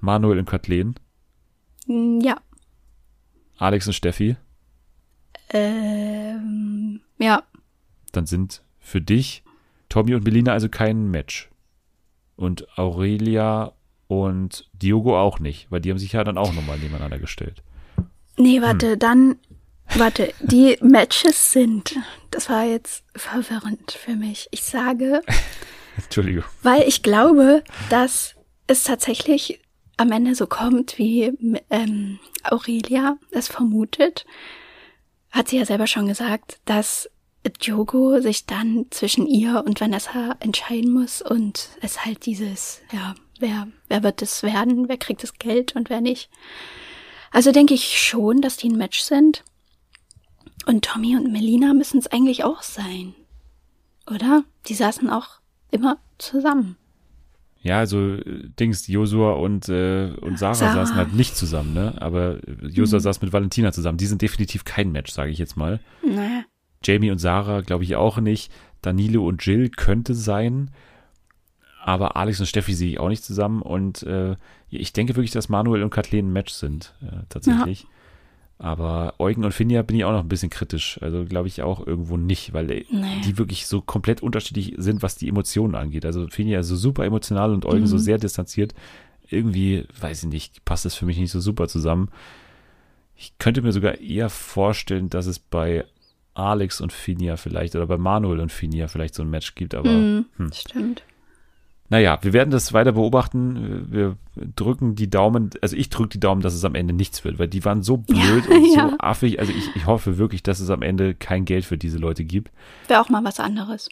Manuel und Kathleen?
Ja.
Alex und Steffi?
Ähm, Ja.
Dann sind für dich Tommy und Melina also kein Match. Und Aurelia und Diogo auch nicht, weil die haben sich ja dann auch nochmal nebeneinander gestellt.
Nee, warte, hm. dann, warte, die Matches sind, das war jetzt verwirrend für mich. Ich sage,
Entschuldigung.
Weil ich glaube, dass es tatsächlich am Ende so kommt, wie ähm, Aurelia es vermutet. Hat sie ja selber schon gesagt, dass Diogo sich dann zwischen ihr und Vanessa entscheiden muss und es halt dieses, ja, wer, wer wird es werden, wer kriegt das Geld und wer nicht. Also denke ich schon, dass die ein Match sind. Und Tommy und Melina müssen es eigentlich auch sein. Oder? Die saßen auch immer zusammen.
Ja, also Dings, Josua und, äh, und Sarah, Sarah, saßen halt nicht zusammen, ne? Aber Josua mhm. saß mit Valentina zusammen. Die sind definitiv kein Match, sage ich jetzt mal.
Naja.
Jamie und Sarah glaube ich auch nicht. Danilo und Jill könnte sein. Aber Alex und Steffi sehe ich auch nicht zusammen. Und äh, ich denke wirklich, dass Manuel und Kathleen ein Match sind, äh, tatsächlich. Ja. Aber Eugen und Finja bin ich auch noch ein bisschen kritisch. Also glaube ich auch irgendwo nicht, weil äh, nee. die wirklich so komplett unterschiedlich sind, was die Emotionen angeht. Also Finja so super emotional und Eugen mhm. so sehr distanziert. Irgendwie, weiß ich nicht, passt das für mich nicht so super zusammen. Ich könnte mir sogar eher vorstellen, dass es bei Alex und Finja vielleicht oder bei Manuel und Finja vielleicht so ein Match gibt, aber.
Mhm, hm. Stimmt.
Naja, wir werden das weiter beobachten. Wir drücken die Daumen, also ich drücke die Daumen, dass es am Ende nichts wird, weil die waren so blöd ja, und ja. so affig. Also ich, ich hoffe wirklich, dass es am Ende kein Geld für diese Leute gibt.
Wäre auch mal was anderes.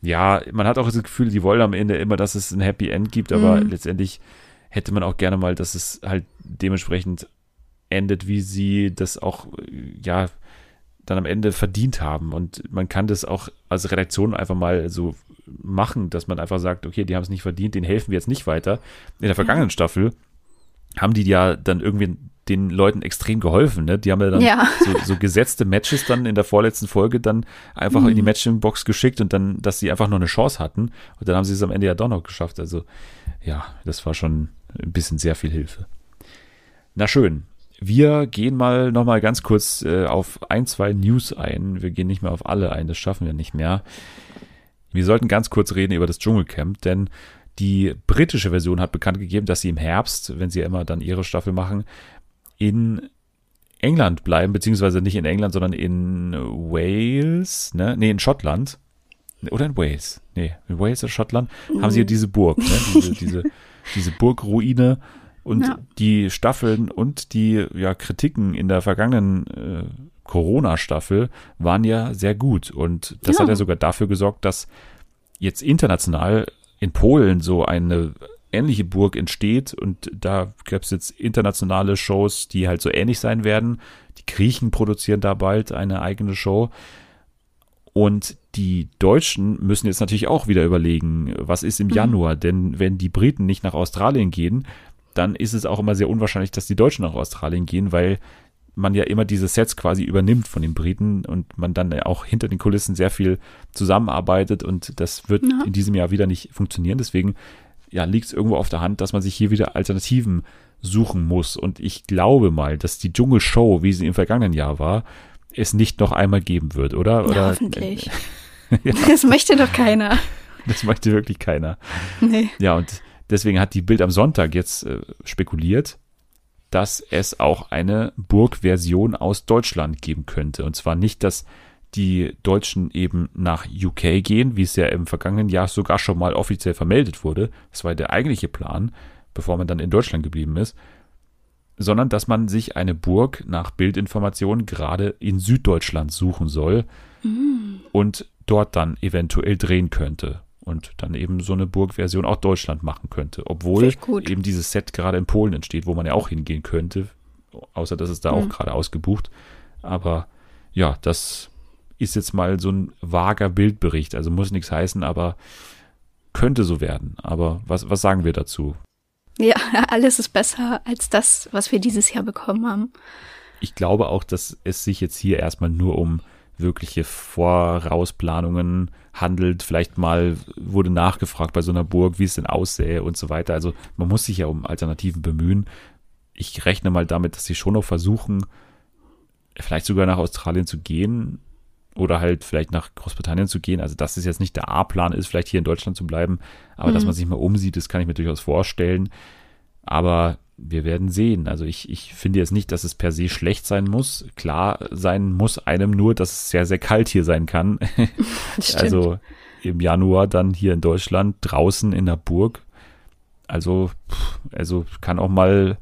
Ja, man hat auch das Gefühl, die wollen am Ende immer, dass es ein Happy End gibt, aber mhm. letztendlich hätte man auch gerne mal, dass es halt dementsprechend endet, wie sie das auch, ja, dann am Ende verdient haben. Und man kann das auch als Redaktion einfach mal so machen, dass man einfach sagt, okay, die haben es nicht verdient, denen helfen wir jetzt nicht weiter. In der vergangenen Staffel haben die ja dann irgendwie den Leuten extrem geholfen. Ne? Die haben ja dann ja. So, so, gesetzte Matches dann in der vorletzten Folge dann einfach mhm. in die Matching-Box geschickt und dann, dass sie einfach noch eine Chance hatten. Und dann haben sie es am Ende ja doch noch geschafft. Also ja, das war schon ein bisschen sehr viel Hilfe. Na schön. Wir gehen mal noch mal ganz kurz äh, auf ein, zwei News ein. Wir gehen nicht mehr auf alle ein, das schaffen wir nicht mehr. Wir sollten ganz kurz reden über das Dschungelcamp, denn die britische Version hat bekannt gegeben, dass sie im Herbst, wenn sie ja immer dann ihre Staffel machen, in England bleiben, beziehungsweise nicht in England, sondern in Wales, ne? Nee, in Schottland. Oder in Wales. Nee, in Wales oder Schottland haben sie ja diese Burg, ne? Diese, diese, diese Burgruine und ja. die Staffeln und die ja, Kritiken in der vergangenen äh, Corona-Staffel waren ja sehr gut. Und das ja. hat ja sogar dafür gesorgt, dass jetzt international in Polen so eine ähnliche Burg entsteht und da gab es jetzt internationale Shows, die halt so ähnlich sein werden. Die Griechen produzieren da bald eine eigene Show. Und die Deutschen müssen jetzt natürlich auch wieder überlegen, was ist im mhm. Januar? Denn wenn die Briten nicht nach Australien gehen, dann ist es auch immer sehr unwahrscheinlich, dass die Deutschen nach Australien gehen, weil man ja immer diese Sets quasi übernimmt von den Briten und man dann auch hinter den Kulissen sehr viel zusammenarbeitet und das wird ja. in diesem Jahr wieder nicht funktionieren. Deswegen ja, liegt es irgendwo auf der Hand, dass man sich hier wieder Alternativen suchen muss. Und ich glaube mal, dass die Dschungelshow, wie sie im vergangenen Jahr war, es nicht noch einmal geben wird, oder? oder
ja, hoffentlich. ja. Das möchte doch keiner.
Das möchte wirklich keiner.
Nee.
Ja, und Deswegen hat die Bild am Sonntag jetzt äh, spekuliert, dass es auch eine Burg-Version aus Deutschland geben könnte. Und zwar nicht, dass die Deutschen eben nach UK gehen, wie es ja im vergangenen Jahr sogar schon mal offiziell vermeldet wurde. Das war der eigentliche Plan, bevor man dann in Deutschland geblieben ist. Sondern dass man sich eine Burg nach Bildinformationen gerade in Süddeutschland suchen soll mm. und dort dann eventuell drehen könnte und dann eben so eine Burgversion auch Deutschland machen könnte. Obwohl eben dieses Set gerade in Polen entsteht, wo man ja auch hingehen könnte, außer dass es da mhm. auch gerade ausgebucht. Aber ja, das ist jetzt mal so ein vager Bildbericht. Also muss nichts heißen, aber könnte so werden. Aber was, was sagen wir dazu?
Ja, alles ist besser als das, was wir dieses Jahr bekommen haben.
Ich glaube auch, dass es sich jetzt hier erstmal nur um wirkliche Vorausplanungen handelt. Vielleicht mal wurde nachgefragt bei so einer Burg, wie es denn aussähe und so weiter. Also man muss sich ja um Alternativen bemühen. Ich rechne mal damit, dass sie schon noch versuchen, vielleicht sogar nach Australien zu gehen. oder halt vielleicht nach Großbritannien zu gehen. Also, dass es jetzt nicht der A-Plan ist, vielleicht hier in Deutschland zu bleiben, aber mhm. dass man sich mal umsieht, das kann ich mir durchaus vorstellen. Aber wir werden sehen. Also ich, ich finde jetzt nicht, dass es per se schlecht sein muss. Klar sein muss einem nur, dass es sehr, sehr kalt hier sein kann. also im Januar dann hier in Deutschland draußen in der Burg. Also, also kann auch mal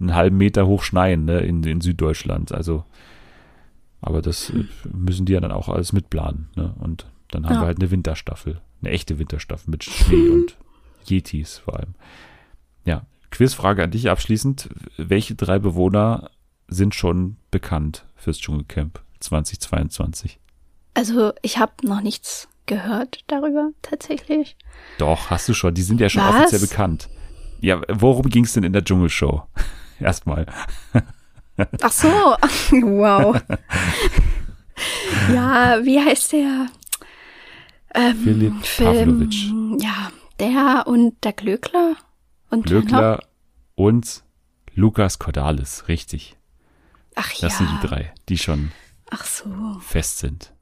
einen halben Meter hoch schneien ne, in, in Süddeutschland. Also, aber das hm. müssen die ja dann auch alles mitplanen. Ne? Und dann haben ja. wir halt eine Winterstaffel, eine echte Winterstaffel mit Schnee und Yetis vor allem. Ja, Quizfrage an dich abschließend. Welche drei Bewohner sind schon bekannt fürs Dschungelcamp 2022?
Also ich habe noch nichts gehört darüber tatsächlich.
Doch, hast du schon. Die sind ja schon Was? offiziell bekannt. Ja, worum ging es denn in der Dschungelshow? Erstmal.
Ach so, wow. ja, wie heißt der?
Ähm, Philipp Pavlovic.
Ja, der und der Glöckler.
Und Glöckler und Lukas Cordalis, richtig.
Ach ja.
Das sind die drei, die schon
Ach so.
fest sind.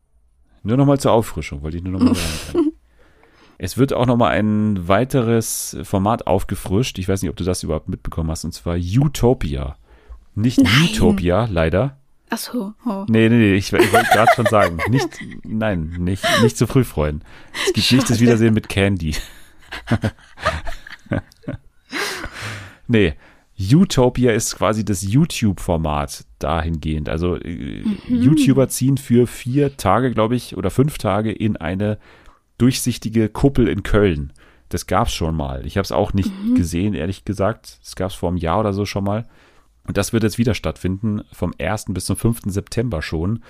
Nur nochmal zur Auffrischung, wollte ich nur nochmal sagen. es wird auch nochmal ein weiteres Format aufgefrischt. Ich weiß nicht, ob du das überhaupt mitbekommen hast, und zwar Utopia. Nicht nein. Utopia, leider.
Ach so.
Oh. Nee, nee, nee, ich, ich wollte gerade schon sagen. Nicht, nein, nicht, nicht zu früh freuen. Es gibt Schade. nicht das Wiedersehen mit Candy. nee, Utopia ist quasi das YouTube-Format dahingehend. Also äh, mhm. YouTuber ziehen für vier Tage, glaube ich, oder fünf Tage in eine durchsichtige Kuppel in Köln. Das gab es schon mal. Ich habe es auch nicht mhm. gesehen, ehrlich gesagt. Das gab es vor einem Jahr oder so schon mal. Und das wird jetzt wieder stattfinden, vom 1. bis zum 5. September schon.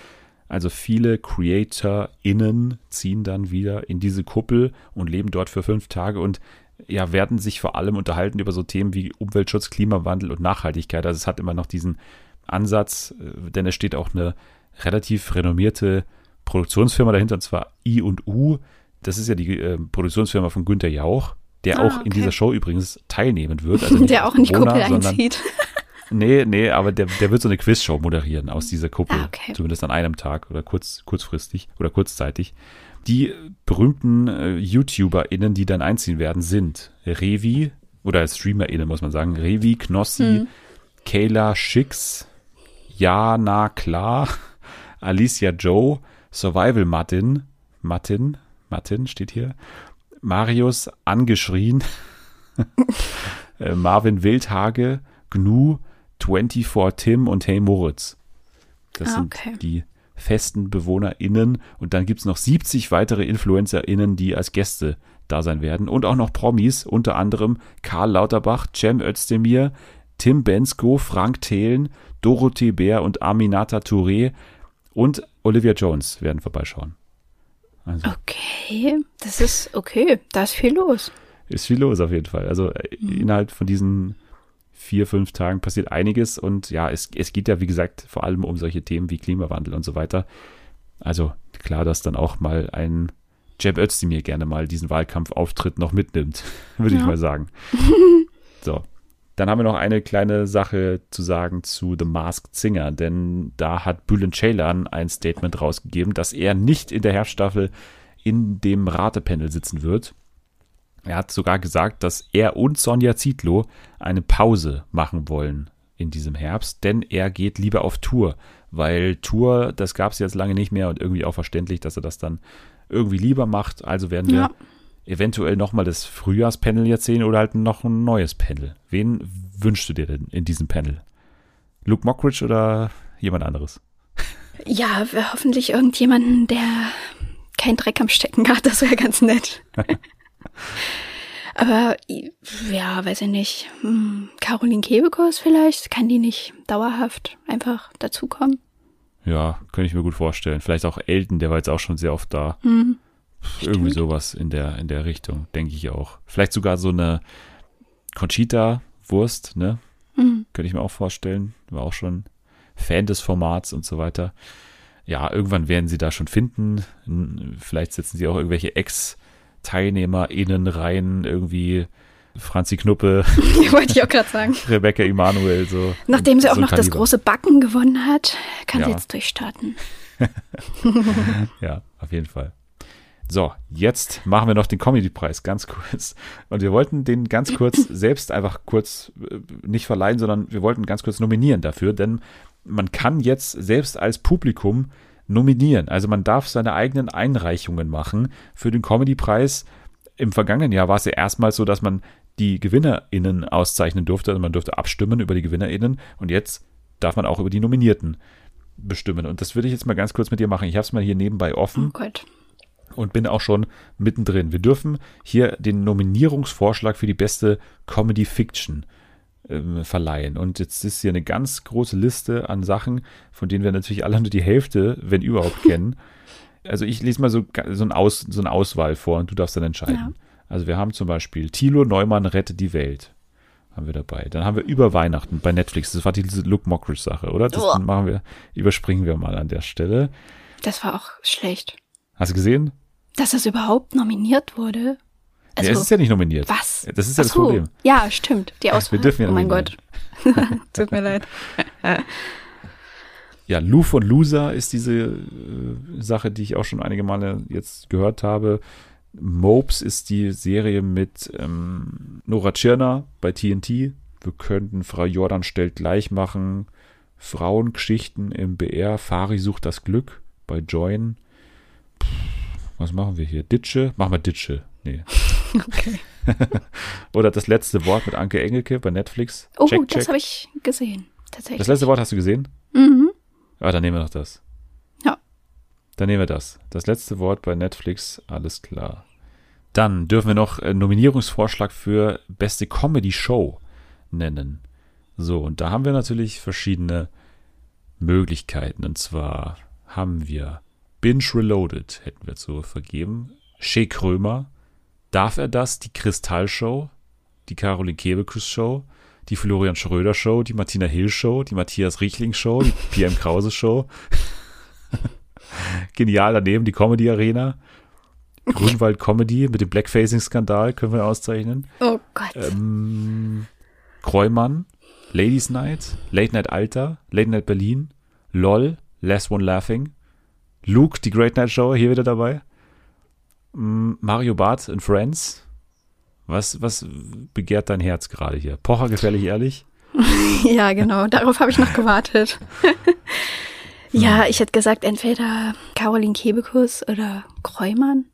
Also viele CreatorInnen ziehen dann wieder in diese Kuppel und leben dort für fünf Tage. Und ja, werden sich vor allem unterhalten über so Themen wie Umweltschutz, Klimawandel und Nachhaltigkeit. Also es hat immer noch diesen Ansatz, äh, denn es steht auch eine relativ renommierte Produktionsfirma dahinter, und zwar I und U. Das ist ja die äh, Produktionsfirma von Günter Jauch, der ah, auch okay. in dieser Show übrigens teilnehmen wird.
Also der auch in die Kuppel einzieht.
Nee, nee, aber der, der wird so eine Quizshow moderieren aus dieser Kuppel. Ah, okay. Zumindest an einem Tag oder kurz, kurzfristig oder kurzzeitig. Die berühmten äh, YouTuberInnen, die dann einziehen werden, sind Revi, oder StreamerInnen muss man sagen, Revi, Knossi, hm. Kayla Schicks, Jana Klar, Alicia Joe, Survival Martin, Martin, Martin steht hier, Marius Angeschrien, äh, Marvin Wildhage, Gnu, 24 Tim und Hey Moritz. Das ah, okay. sind die festen BewohnerInnen und dann gibt es noch 70 weitere InfluencerInnen, die als Gäste da sein werden und auch noch Promis, unter anderem Karl Lauterbach, Cem Özdemir, Tim Bensko, Frank Thelen, Dorothee Bär und Aminata Touré und Olivia Jones werden vorbeischauen.
Also, okay, das ist okay, da ist viel los.
Ist viel los auf jeden Fall. Also mhm. innerhalb von diesen vier, fünf Tagen passiert einiges und ja, es, es geht ja, wie gesagt, vor allem um solche Themen wie Klimawandel und so weiter. Also klar, dass dann auch mal ein Jeb Özdemir gerne mal diesen Wahlkampfauftritt noch mitnimmt, würde ja. ich mal sagen. so. Dann haben wir noch eine kleine Sache zu sagen zu The Masked Singer, denn da hat Bülent Ceylan ein Statement rausgegeben, dass er nicht in der Herbststaffel in dem Ratepanel sitzen wird. Er hat sogar gesagt, dass er und Sonja Zietlow eine Pause machen wollen in diesem Herbst, denn er geht lieber auf Tour, weil Tour, das gab es jetzt lange nicht mehr und irgendwie auch verständlich, dass er das dann irgendwie lieber macht. Also werden wir ja. eventuell nochmal das Frühjahrspanel jetzt sehen oder halt noch ein neues Panel. Wen wünschst du dir denn in diesem Panel? Luke Mockridge oder jemand anderes?
Ja, hoffentlich irgendjemanden, der keinen Dreck am Stecken hat. Das wäre ganz nett. Aber ja, weiß ich nicht. Hm, Caroline Kebekus vielleicht? Kann die nicht dauerhaft einfach dazukommen?
Ja, könnte ich mir gut vorstellen. Vielleicht auch Elton, der war jetzt auch schon sehr oft da. Mhm. Irgendwie sowas in der, in der Richtung, denke ich auch. Vielleicht sogar so eine Conchita-Wurst, ne? Mhm. Könnte ich mir auch vorstellen. War auch schon Fan des Formats und so weiter. Ja, irgendwann werden sie da schon finden. Vielleicht setzen sie auch irgendwelche Ex- TeilnehmerInnen rein, irgendwie Franzi Knuppe.
Wollte ich auch gerade sagen.
Rebecca Emanuel, so.
Nachdem sie auch noch das große Backen gewonnen hat, kann ja. sie jetzt durchstarten.
ja, auf jeden Fall. So, jetzt machen wir noch den Comedy-Preis ganz kurz. Und wir wollten den ganz kurz selbst einfach kurz äh, nicht verleihen, sondern wir wollten ganz kurz nominieren dafür, denn man kann jetzt selbst als Publikum nominieren. Also man darf seine eigenen Einreichungen machen für den Comedy-Preis. Im vergangenen Jahr war es ja erstmals so, dass man die GewinnerInnen auszeichnen durfte. Also man durfte abstimmen über die GewinnerInnen und jetzt darf man auch über die Nominierten bestimmen. Und das würde ich jetzt mal ganz kurz mit dir machen. Ich habe es mal hier nebenbei offen.
Oh Gott.
Und bin auch schon mittendrin. Wir dürfen hier den Nominierungsvorschlag für die beste Comedy Fiction ähm, verleihen. Und jetzt ist hier eine ganz große Liste an Sachen, von denen wir natürlich alle nur die Hälfte, wenn überhaupt, kennen. Also ich lese mal so, so, ein Aus, so eine Auswahl vor und du darfst dann entscheiden. Ja. Also wir haben zum Beispiel Thilo Neumann rettet die Welt. Haben wir dabei. Dann haben wir über Weihnachten bei Netflix. Das war diese Luke Mockridge Sache, oder? Das oh. machen wir, überspringen wir mal an der Stelle.
Das war auch schlecht.
Hast du gesehen?
Dass das überhaupt nominiert wurde.
Also, ja, es ist ja nicht nominiert.
Was?
Das ist ja Ach das. Problem.
Ja, stimmt. Die Auswahl.
Wir dürfen ja
oh mein Gott. Tut mir leid.
ja, Loof und Loser ist diese äh, Sache, die ich auch schon einige Male jetzt gehört habe. Mopes ist die Serie mit ähm, Nora Tschirner bei TNT. Wir könnten Frau Jordan stellt gleich machen. Frauengeschichten im BR. Fari sucht das Glück bei Join. Pff, was machen wir hier? Ditsche? Machen wir Ditsche. Nee. Okay. Oder das letzte Wort mit Anke Engelke bei Netflix.
Oh, check, das habe ich gesehen. Tatsächlich.
Das letzte Wort hast du gesehen?
Mhm.
Ah, dann nehmen wir noch das.
Ja.
Dann nehmen wir das. Das letzte Wort bei Netflix, alles klar. Dann dürfen wir noch einen Nominierungsvorschlag für beste Comedy Show nennen. So, und da haben wir natürlich verschiedene Möglichkeiten. Und zwar haben wir Binge Reloaded, hätten wir zu vergeben. Shea Krömer, Darf er das? Die Kristallshow, die Caroline Kebekus Show, die Florian Schröder Show, die Martina Hill Show, die Matthias Riechling Show, die PM Krause Show. Genial daneben die Comedy Arena. Grünwald Comedy mit dem Blackfacing-Skandal können wir auszeichnen.
Oh Gott.
Ähm, Kreumann, Ladies Night, Late Night Alter, Late Night Berlin, LOL, Last One Laughing, Luke, die Great Night Show, hier wieder dabei. Mario Barth in Friends. Was, was begehrt dein Herz gerade hier? Pocher gefährlich ehrlich?
ja, genau. Darauf habe ich noch gewartet. ja, ich hätte gesagt, entweder Caroline Kebekus oder Kreumann.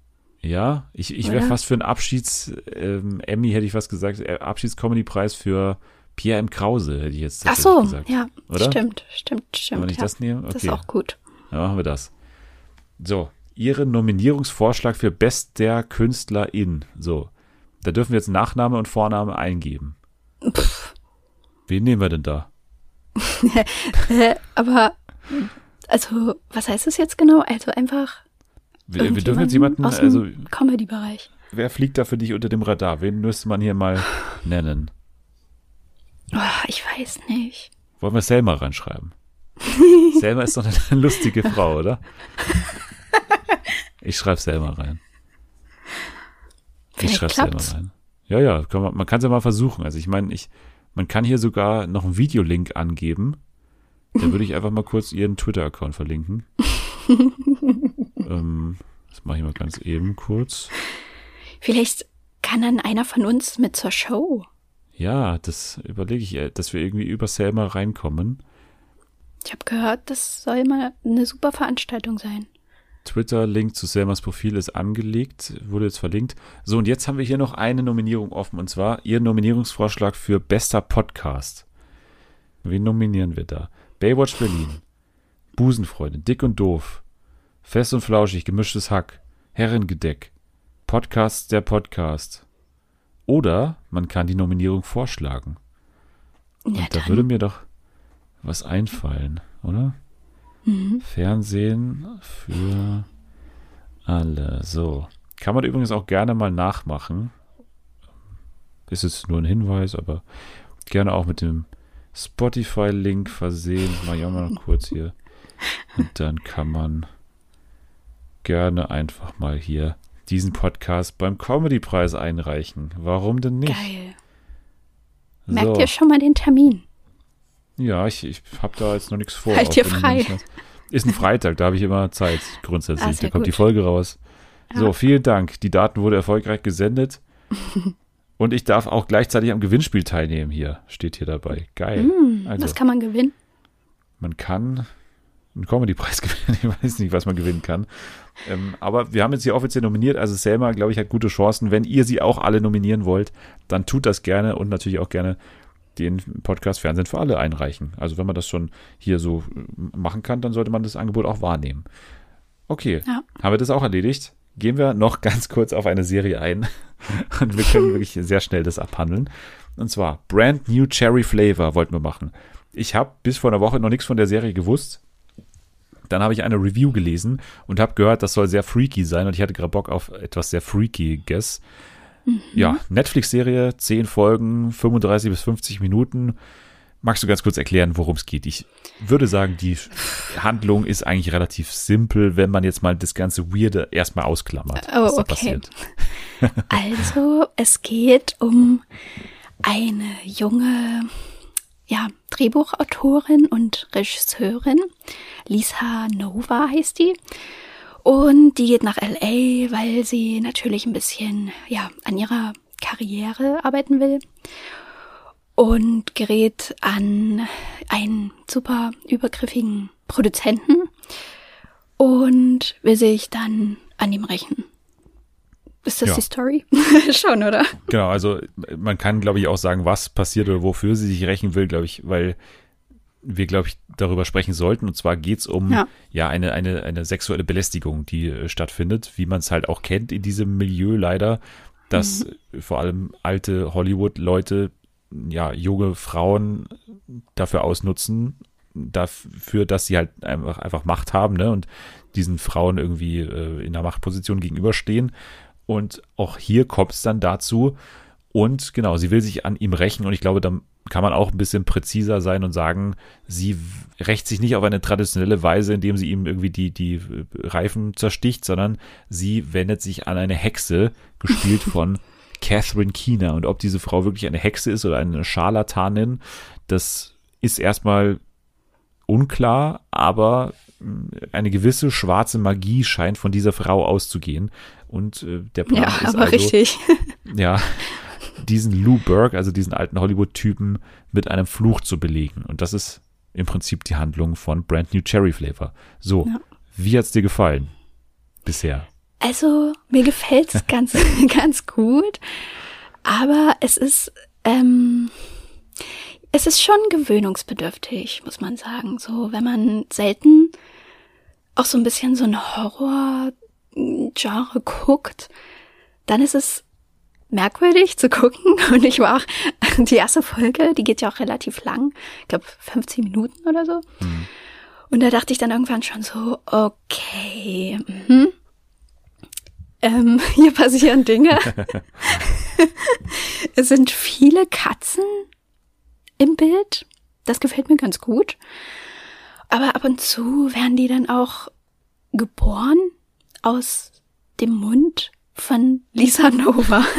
Ja, ich, ich wäre fast für einen Abschieds, ähm, Emmy hätte ich fast gesagt, äh, Abschieds-Comedy-Preis für Pierre M. Krause, hätte ich jetzt
Ach so,
gesagt.
ja, oder? stimmt, stimmt, stimmt.
Wenn ich
ja.
das nehme? Okay.
Das ist auch gut.
Dann machen wir das. So, Ihren Nominierungsvorschlag für bester Künstlerin. So, da dürfen wir jetzt Nachname und Vorname eingeben. Pff. Wen nehmen wir denn da?
Aber, also, was heißt das jetzt genau? Also einfach.
Wir, wir dürfen jetzt jemanden, aus dem also.
Comedy-Bereich.
Wer fliegt da für dich unter dem Radar? Wen müsste man hier mal nennen?
Oh, ich weiß nicht.
Wollen wir Selma reinschreiben? Selma ist doch eine lustige Frau, oder? Ich schreibe selber rein.
Vielleicht ich schreibe selber
rein. Ja, ja, kann man, man kann es ja mal versuchen. Also ich meine, ich, man kann hier sogar noch einen Videolink angeben. Da würde ich einfach mal kurz ihren Twitter-Account verlinken. ähm, das mache ich mal ganz eben kurz.
Vielleicht kann dann einer von uns mit zur Show.
Ja, das überlege ich, äh, dass wir irgendwie über Selma reinkommen.
Ich habe gehört, das soll mal eine super Veranstaltung sein.
Twitter-Link zu Selmas Profil ist angelegt, wurde jetzt verlinkt. So, und jetzt haben wir hier noch eine Nominierung offen, und zwar Ihr Nominierungsvorschlag für bester Podcast. Wen nominieren wir da? Baywatch Berlin, Busenfreunde, Dick und Doof, Fest und Flauschig, Gemischtes Hack, Herrengedeck, Podcast der Podcast. Oder man kann die Nominierung vorschlagen. Ja, und da würde mir doch was einfallen, oder? Mhm. Fernsehen für alle. So. Kann man übrigens auch gerne mal nachmachen. Ist jetzt nur ein Hinweis, aber gerne auch mit dem Spotify-Link versehen. Ich auch mal noch kurz hier. Und dann kann man gerne einfach mal hier diesen Podcast beim Comedy-Preis einreichen. Warum denn nicht?
Geil. Merkt so. ihr schon mal den Termin?
Ja, ich, ich habe da jetzt noch nichts vor.
Halt dir frei.
Ist ein Freitag, da habe ich immer Zeit grundsätzlich.
Ah,
da kommt die
gut.
Folge raus. So, vielen Dank. Die Daten wurde erfolgreich gesendet. Und ich darf auch gleichzeitig am Gewinnspiel teilnehmen hier. Steht hier dabei. Geil.
Hm,
Also.
Was kann man gewinnen?
Man kann einen Comedy-Preis gewinnen. Ich weiß nicht, was man gewinnen kann. Ähm, aber wir haben jetzt hier offiziell nominiert. Also Selma, glaube ich, hat gute Chancen. Wenn ihr sie auch alle nominieren wollt, dann tut das gerne und natürlich auch gerne den Podcast Fernsehen für alle einreichen. Also wenn man das schon hier so äh, machen kann, dann sollte man das Angebot auch wahrnehmen. Okay,
Ja.
haben wir das auch erledigt? Gehen wir noch ganz kurz auf eine Serie ein und wir können wirklich sehr schnell das abhandeln. Und zwar Brand New Cherry Flavor wollten wir machen. Ich habe bis vor einer Woche noch nichts von der Serie gewusst. Dann habe ich eine Review gelesen und habe gehört, das soll sehr freaky sein und ich hatte gerade Bock auf etwas sehr freakiges. Ja, Netflix-Serie, 10 Folgen, 35 bis 50 Minuten. Magst du ganz kurz erklären, worum es geht? Ich würde sagen, die Handlung ist eigentlich relativ simpel, wenn man jetzt mal das ganze Weirde erstmal ausklammert,
Oh, okay. Also, es geht um eine junge ja, Drehbuchautorin und Regisseurin. Lisa Nova heißt die. Und die geht nach LA, weil sie natürlich ein bisschen ja, an ihrer Karriere arbeiten will. Und gerät an einen super übergriffigen Produzenten und will sich dann an ihm rächen. Ist das
Ja.
die Story? Schon, oder?
Genau, also man kann, glaube ich, auch sagen, was passiert oder wofür sie sich rächen will, glaube ich, weil wir, glaube ich, darüber sprechen sollten. Und zwar geht's um ja.
Ja.
eine, eine, eine sexuelle Belästigung, die äh, stattfindet, wie man es halt auch kennt in diesem Milieu leider, dass äh, vor allem alte Hollywood-Leute, ja, junge Frauen dafür ausnutzen, dafür, dass sie halt einfach, einfach Macht haben, ne? Und diesen Frauen irgendwie äh, in der Machtposition gegenüberstehen. Und auch hier kommt es dann dazu. Und genau, sie will sich an ihm rächen. Und ich glaube, da kann man auch ein bisschen präziser sein und sagen, sie rächt sich nicht auf eine traditionelle Weise, indem sie ihm irgendwie die, die äh, Reifen zersticht, sondern sie wendet sich an eine Hexe, gespielt von Catherine Keener. Und ob diese Frau wirklich eine Hexe ist oder eine Scharlatanin, das ist erstmal unklar, aber mh, eine gewisse schwarze Magie scheint von dieser Frau auszugehen. Und äh, der Plan
Ja,
ist
aber
also,
richtig.
ja, diesen Lou Burke, also diesen alten Hollywood-Typen, mit einem Fluch zu belegen. Und das ist im Prinzip die Handlung von Brand New Cherry Flavor. So,
Ja.
wie hat's dir gefallen bisher?
Also, mir gefällt's ganz, ganz gut. Aber es ist, ähm, es ist schon gewöhnungsbedürftig, muss man sagen. So, wenn man selten auch so ein bisschen so ein Horror-Genre guckt, dann ist es merkwürdig zu gucken. Und ich war auch, die erste Folge, die geht ja auch relativ lang. Ich glaube, 15 Minuten oder so. Und da dachte ich dann irgendwann schon so, okay, mhm. ähm, hier passieren Dinge. es sind viele Katzen im Bild. Das gefällt mir ganz gut. Aber ab und zu werden die dann auch geboren aus dem Mund von Lisa Nova.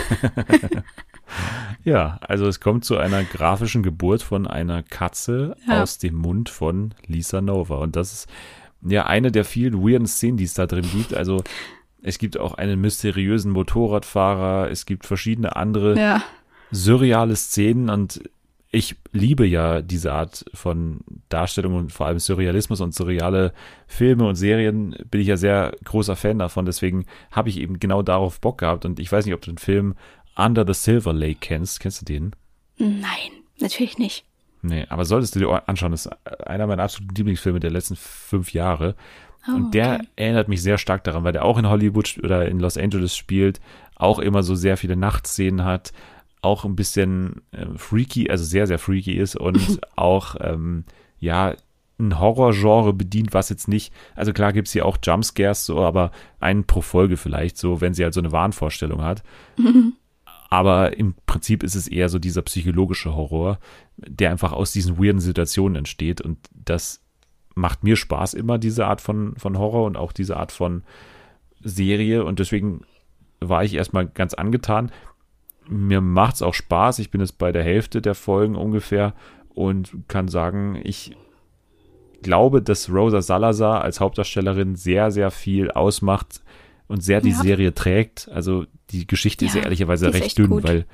Ja, also es kommt zu einer grafischen Geburt von einer Katze
Ja.
aus dem Mund von Lisa Nova. Und das ist ja eine der vielen weirden Szenen, die es da drin gibt. Also es gibt auch einen mysteriösen Motorradfahrer, es gibt verschiedene andere
ja.
surreale Szenen und ich liebe ja diese Art von Darstellung und vor allem Surrealismus und surreale Filme und Serien bin ich ja sehr großer Fan davon. Deswegen habe ich eben genau darauf Bock gehabt und ich weiß nicht, ob du den Film Under the Silver Lake kennst. Kennst du den?
Nein, natürlich nicht.
Nee, aber solltest du dir anschauen. Das ist einer meiner absoluten Lieblingsfilme der letzten fünf Jahre.
Oh,
Und der
okay.
erinnert mich sehr stark daran, weil der auch in Hollywood oder in Los Angeles spielt, auch immer so sehr viele Nachtszenen hat, auch ein bisschen äh, freaky, also sehr, sehr freaky ist und auch, ähm, ja, ein Horrorgenre bedient, was jetzt nicht, also klar gibt's hier auch Jumpscares so, aber einen pro Folge vielleicht, so, wenn sie halt so eine Wahnvorstellung hat. Aber im Prinzip ist es eher so dieser psychologische Horror, der einfach aus diesen weirden Situationen entsteht. Und das macht mir Spaß immer, diese Art von, von Horror und auch diese Art von Serie. Und deswegen war ich erstmal ganz angetan. Mir macht's auch Spaß. Ich bin jetzt bei der Hälfte der Folgen ungefähr und kann sagen, ich glaube, dass Rosa Salazar als Hauptdarstellerin sehr, sehr viel ausmacht und sehr die ja. Serie trägt. Also die Geschichte ja, ist ehrlicherweise recht dünn, gut. weil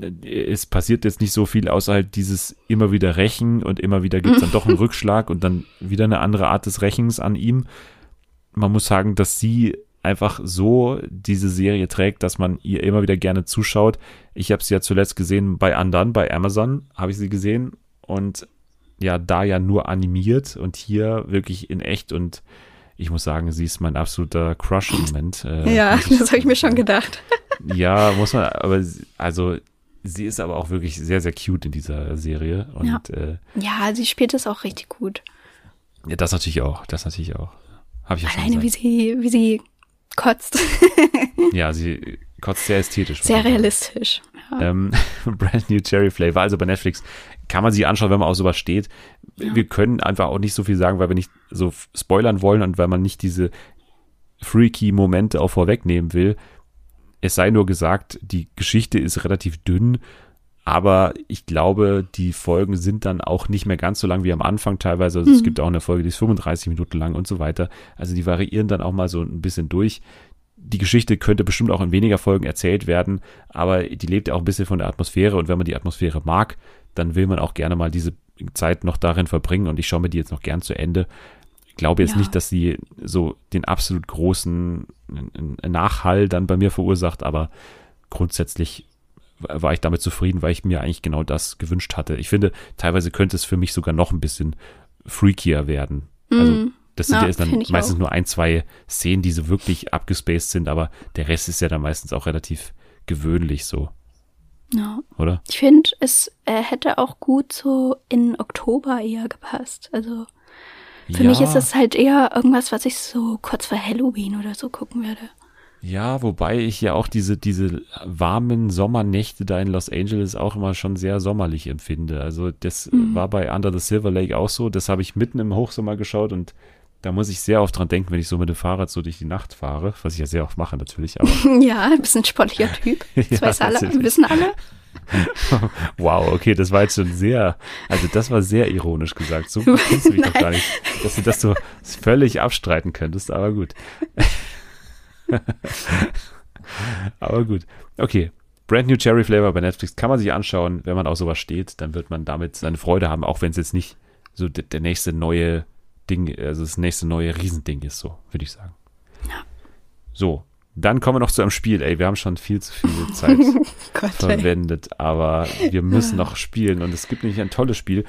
äh, es passiert jetzt nicht so viel, außer halt dieses immer wieder Rächen und immer wieder gibt es dann doch einen Rückschlag und dann wieder eine andere Art des Rächens an ihm. Man muss sagen, dass sie einfach so diese Serie trägt, dass man ihr immer wieder gerne zuschaut. Ich habe sie ja zuletzt gesehen bei anderen, bei Amazon habe ich sie gesehen und ja, da ja nur animiert und hier wirklich in echt und ich muss sagen, sie ist mein absoluter Crush im Moment.
Äh, ja, das habe ich mir schon gedacht.
ja, muss man, aber also sie ist aber auch wirklich sehr, sehr cute in dieser Serie. Und,
ja.
Äh,
ja, sie spielt es auch richtig gut.
Ja, das natürlich auch. Das natürlich auch. Habe ich ja
Alleine, wie sie, wie sie kotzt.
ja, sie kotzt sehr ästhetisch.
Sehr realistisch.
Ja. Ähm, Brand New Cherry Flavor, also bei Netflix kann man sich anschauen, wenn man auf sowas steht. Ja. Wir können einfach auch nicht so viel sagen, weil wir nicht so spoilern wollen und weil man nicht diese freaky Momente auch vorwegnehmen will. Es sei nur gesagt, die Geschichte ist relativ dünn, aber ich glaube, die Folgen sind dann auch nicht mehr ganz so lang wie am Anfang teilweise. Also mhm. Es gibt auch eine Folge, die ist 35 Minuten lang und so weiter. Also die variieren dann auch mal so ein bisschen durch. Die Geschichte könnte bestimmt auch in weniger Folgen erzählt werden, aber die lebt ja auch ein bisschen von der Atmosphäre und wenn man die Atmosphäre mag, dann will man auch gerne mal diese Zeit noch darin verbringen und ich schaue mir die jetzt noch gern zu Ende. Ich glaube jetzt ja. nicht, dass sie so den absolut großen Nachhall dann bei mir verursacht, aber grundsätzlich war ich damit zufrieden, weil ich mir eigentlich genau das gewünscht hatte. Ich finde, teilweise könnte es für mich sogar noch ein bisschen freakier werden. Also, mhm. das sind ja, ja dann meistens auch. nur ein, zwei Szenen, die so wirklich abgespaced sind, aber der Rest ist ja dann meistens auch relativ gewöhnlich so.
Ja.
Oder?
Ich finde, es äh, hätte auch gut so in Oktober eher gepasst. Also für ja. mich ist es halt eher irgendwas, was ich so kurz vor Halloween oder so gucken werde.
Ja, wobei ich ja auch diese, diese warmen Sommernächte da in Los Angeles auch immer schon sehr sommerlich empfinde. Also das mhm. war bei Under the Silver Lake auch so. Das habe ich mitten im Hochsommer geschaut und da muss ich sehr oft dran denken, wenn ich so mit dem Fahrrad so durch die Nacht fahre, was ich ja sehr oft mache natürlich. Aber
ja, ein bisschen sportlicher Typ. Das ja, weiß alle, wissen alle.
wow, okay, das war jetzt schon sehr, also das war sehr ironisch gesagt. So kennst du mich doch gar nicht, dass du das so völlig abstreiten könntest, aber gut. aber gut. Okay. Brand New Cherry Flavor bei Netflix kann man sich anschauen. Wenn man auf sowas steht, dann wird man damit seine Freude haben, auch wenn es jetzt nicht so der nächste neue Ding, also das nächste neue Riesending ist, so, würde ich sagen.
Ja.
So, dann kommen wir noch zu einem Spiel. Ey, wir haben schon viel zu viel Zeit Gott, verwendet, ey. aber wir müssen noch spielen und es gibt nämlich ein tolles Spiel,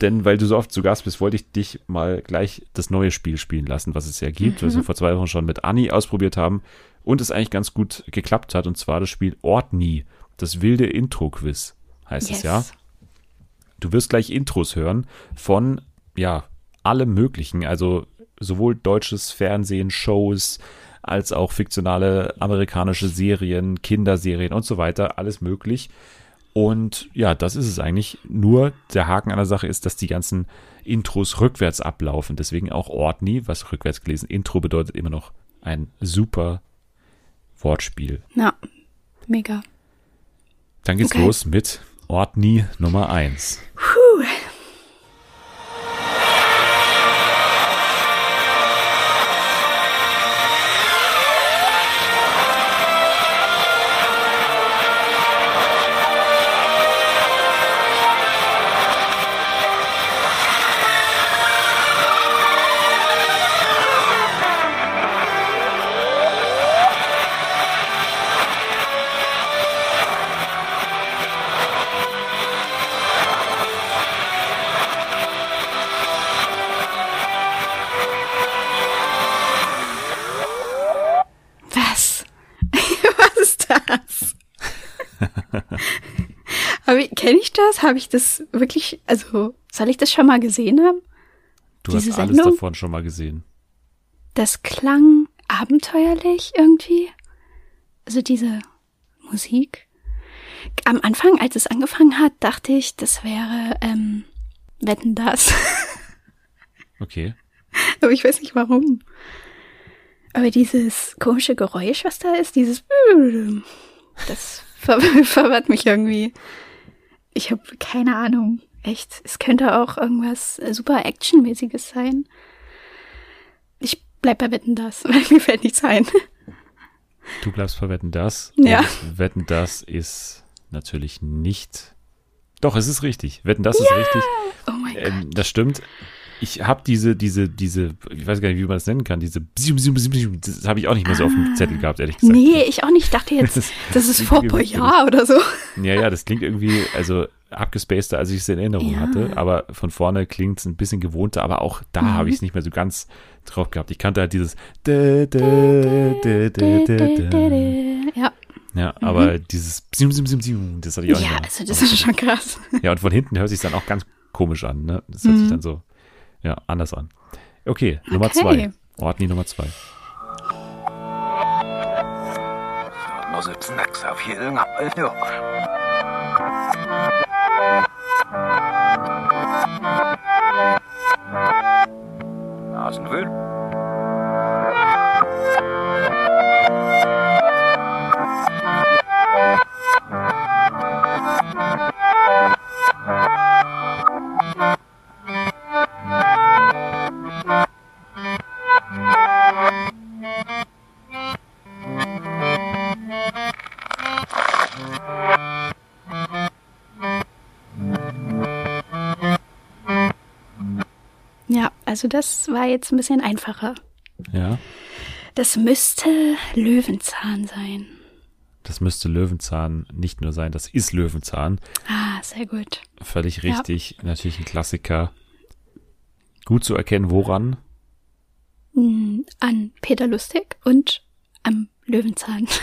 denn weil du so oft zu Gast bist, wollte ich dich mal gleich das neue Spiel spielen lassen, was es ja gibt, mhm. was wir vor zwei Wochen schon mit Anni ausprobiert haben und es eigentlich ganz gut geklappt hat und zwar das Spiel Ortni, das wilde Intro-Quiz heißt yes. es ja. Du wirst gleich Intros hören von, ja, allem Möglichen, also sowohl deutsches Fernsehen, Shows, als auch fiktionale amerikanische Serien, Kinderserien und so weiter, alles möglich. Und ja, das ist es eigentlich. Nur der Haken an der Sache ist, dass die ganzen Intros rückwärts ablaufen. Deswegen auch Ortni, was rückwärts gelesen. Intro bedeutet immer noch ein super Wortspiel.
Ja, mega.
Dann geht's okay. los mit Ortni Nummer 1.
Puh. Das? Habe ich das wirklich, also soll ich das schon mal gesehen haben?
Du Diese hast alles Sendung? davon schon mal gesehen.
Das klang abenteuerlich irgendwie. Also diese Musik. Am Anfang, als es angefangen hat, dachte ich, das wäre ähm, Wetten das.
okay.
Aber ich weiß nicht warum. Aber dieses komische Geräusch, was da ist, dieses das ver verwirrt mich irgendwie. Ich habe keine Ahnung. echt. Es könnte auch irgendwas super Actionmäßiges sein. Ich bleib bei Wetten das, weil mir fällt nichts ein.
Du bleibst bei Wetten das.
Ja.
Wetten das ist natürlich nicht. Doch, es ist richtig. Wetten das ist richtig.
Oh mein Gott.
Ähm, das stimmt. Ich habe diese, diese, diese, ich weiß gar nicht, wie man das nennen kann, diese, das habe ich auch nicht mehr so auf dem Zettel gehabt, ehrlich gesagt.
Nee, ich auch nicht. Ich dachte jetzt,
Das
das ist, vor
irgendwie
Boyard oder so.
Ja, ja, das klingt irgendwie, also abgespaceder, als ich es in Erinnerung
Ja.
hatte, aber von vorne klingt es ein bisschen gewohnter, aber auch da
Mhm.
habe ich es nicht mehr so ganz drauf gehabt. Ich kannte halt dieses.
Ja,
Ja, aber dieses Bzium, Bzium, das hatte ich auch nicht
ja also das ist schon krass.
Ja, und von hinten hört sich dann auch ganz komisch an, ne? Das hört
Mhm.
sich dann so, ja, anders an. Okay, Nummer
Okay.
zwei. Ordni Nummer zwei.
No se snacks
also das war jetzt ein bisschen einfacher.
Ja,
Das müsste Löwenzahn sein.
das müsste Löwenzahn nicht nur sein, das ist Löwenzahn.
Ah, sehr gut.
Völlig
Ja.
richtig. Natürlich ein Klassiker. Gut zu erkennen, woran?
Hm, An Peter Lustig und am Löwenzahn.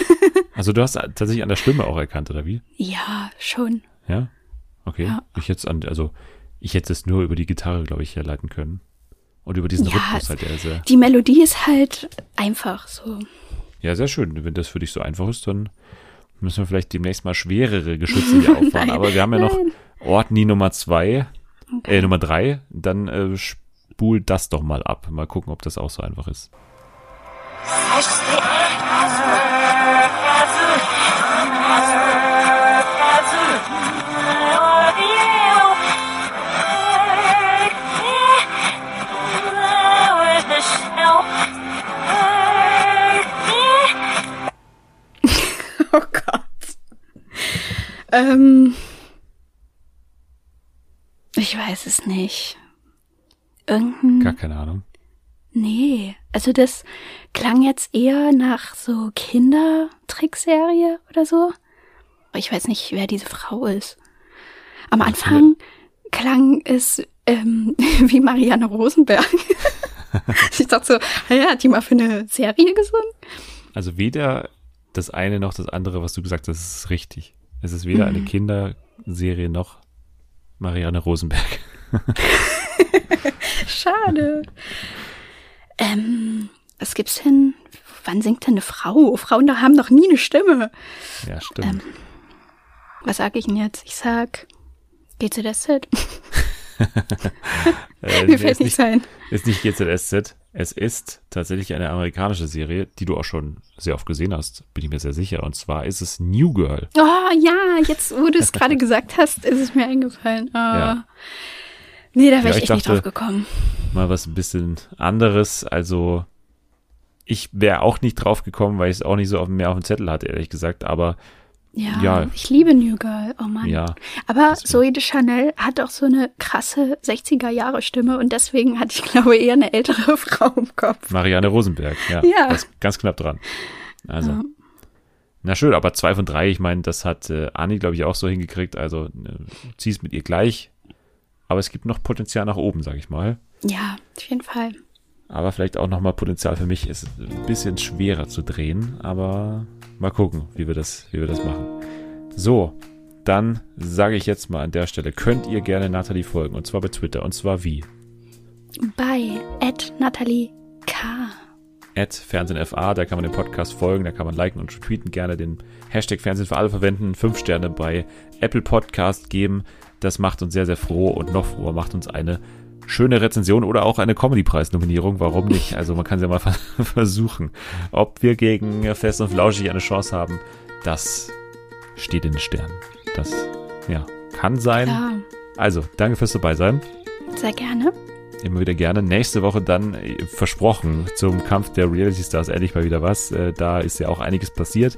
Also du hast tatsächlich an der Stimme auch erkannt, oder wie?
ja, schon.
Ja? Okay.
Ja.
Ich jetzt an, also ich hätte es nur über die Gitarre, glaube ich, herleiten können. Und über diesen
Ja,
Rhythmus halt, der sehr,
Die Melodie ist halt einfach so.
ja, sehr schön. Wenn das für dich so einfach ist, dann müssen wir vielleicht demnächst mal schwerere Geschütze hier auffahren. Aber wir haben ja noch
nein.
Ortni Nummer zwei,
Okay.
äh, Nummer drei. Dann äh, spul das doch mal ab. Mal gucken, ob das auch so einfach ist.
Ähm, ich weiß es nicht. Irgendein.
Gar keine Ahnung.
Nee. Also das klang jetzt eher nach so Kindertrickserie oder so. Ich weiß nicht, wer diese Frau ist. Am Anfang klang es ähm, wie Marianne Rosenberg. ich dachte so, ah ja, hat die mal für eine Serie gesungen?
Also weder das eine noch das andere, was du gesagt hast, ist richtig. Es ist weder eine Kinderserie noch Marianne Rosenberg.
Schade. ähm, was gibt's denn? Wann singt denn eine Frau? Frauen haben doch nie eine Stimme.
Ja, stimmt.
Was sag ich denn jetzt? Ich sag GZSZ.
äh,
Mir fällt
nicht,
nichts ein.
ist nicht GZSZ. Es ist tatsächlich eine amerikanische Serie, die du auch schon sehr oft gesehen hast, bin ich mir sehr sicher. Und zwar ist es New Girl.
Oh ja, jetzt wo du es gerade gesagt hast, ist es mir eingefallen. Oh.
Ja.
Nee, da wäre
Ja,
ich echt nicht
dachte-
drauf gekommen.
Mal was ein bisschen anderes. Also ich wäre auch nicht drauf gekommen, weil ich es auch nicht so auf, mehr auf dem Zettel hatte, ehrlich gesagt. Aber
Ja,
Ja.
ich liebe New Girl. Oh Mann.
ja,
Aber
deswegen.
Zoe de Chanel hat auch so eine krasse 60er-Jahre-Stimme und deswegen hatte ich, glaube eher eine ältere Frau im Kopf.
Marianne Rosenberg. Ja,
Ja.
ganz knapp dran. Also.
Ja.
Na schön, aber zwei von drei, ich meine, das hat äh, Anni, glaube ich, auch so hingekriegt. Also äh, zieh's mit ihr gleich. Aber es gibt noch Potenzial nach oben, sage ich mal.
Ja, auf jeden Fall.
Aber vielleicht auch nochmal Potenzial für mich, ist ein bisschen schwerer zu drehen. Aber mal gucken, wie wir das, wie wir das machen. So, dann sage ich jetzt mal an der Stelle, könnt ihr gerne Nathalie folgen. Und zwar bei Twitter. Und zwar wie?
Bei Ed Natalie K.
At FernsehenFA, da kann man dem Podcast folgen, da kann man liken und tweeten, gerne den Hashtag Fernsehen für alle verwenden, fünf Sterne bei Apple Podcast geben. Das macht uns sehr, sehr froh und noch froher macht uns eine schöne Rezension oder auch eine Comedy-Preis-Nominierung. Warum nicht? Also man kann es ja mal versuchen. Ob wir gegen Fest und Flauschig eine Chance haben, das steht in den Sternen. Das, ja, kann sein,
Ja,
Also, danke fürs dabei sein.
Sehr gerne.
Immer wieder gerne. Nächste Woche dann äh, versprochen zum Kampf der Reality Stars endlich mal wieder was. Äh, da ist ja auch einiges passiert.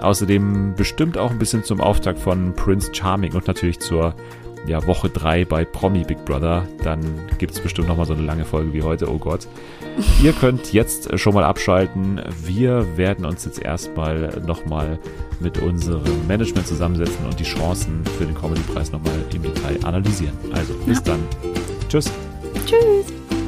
Außerdem bestimmt auch ein bisschen zum Auftakt von Prince Charming und natürlich zur ja, Woche 3 bei Promi Big Brother. Dann gibt es bestimmt nochmal so eine lange Folge wie heute. Oh Gott. Ihr könnt jetzt schon mal abschalten. Wir werden uns jetzt erstmal nochmal mit unserem Management zusammensetzen und die Chancen für den Comedy-Preis nochmal im Detail analysieren. Also bis ja. dann. Tschüss.
Tschüss.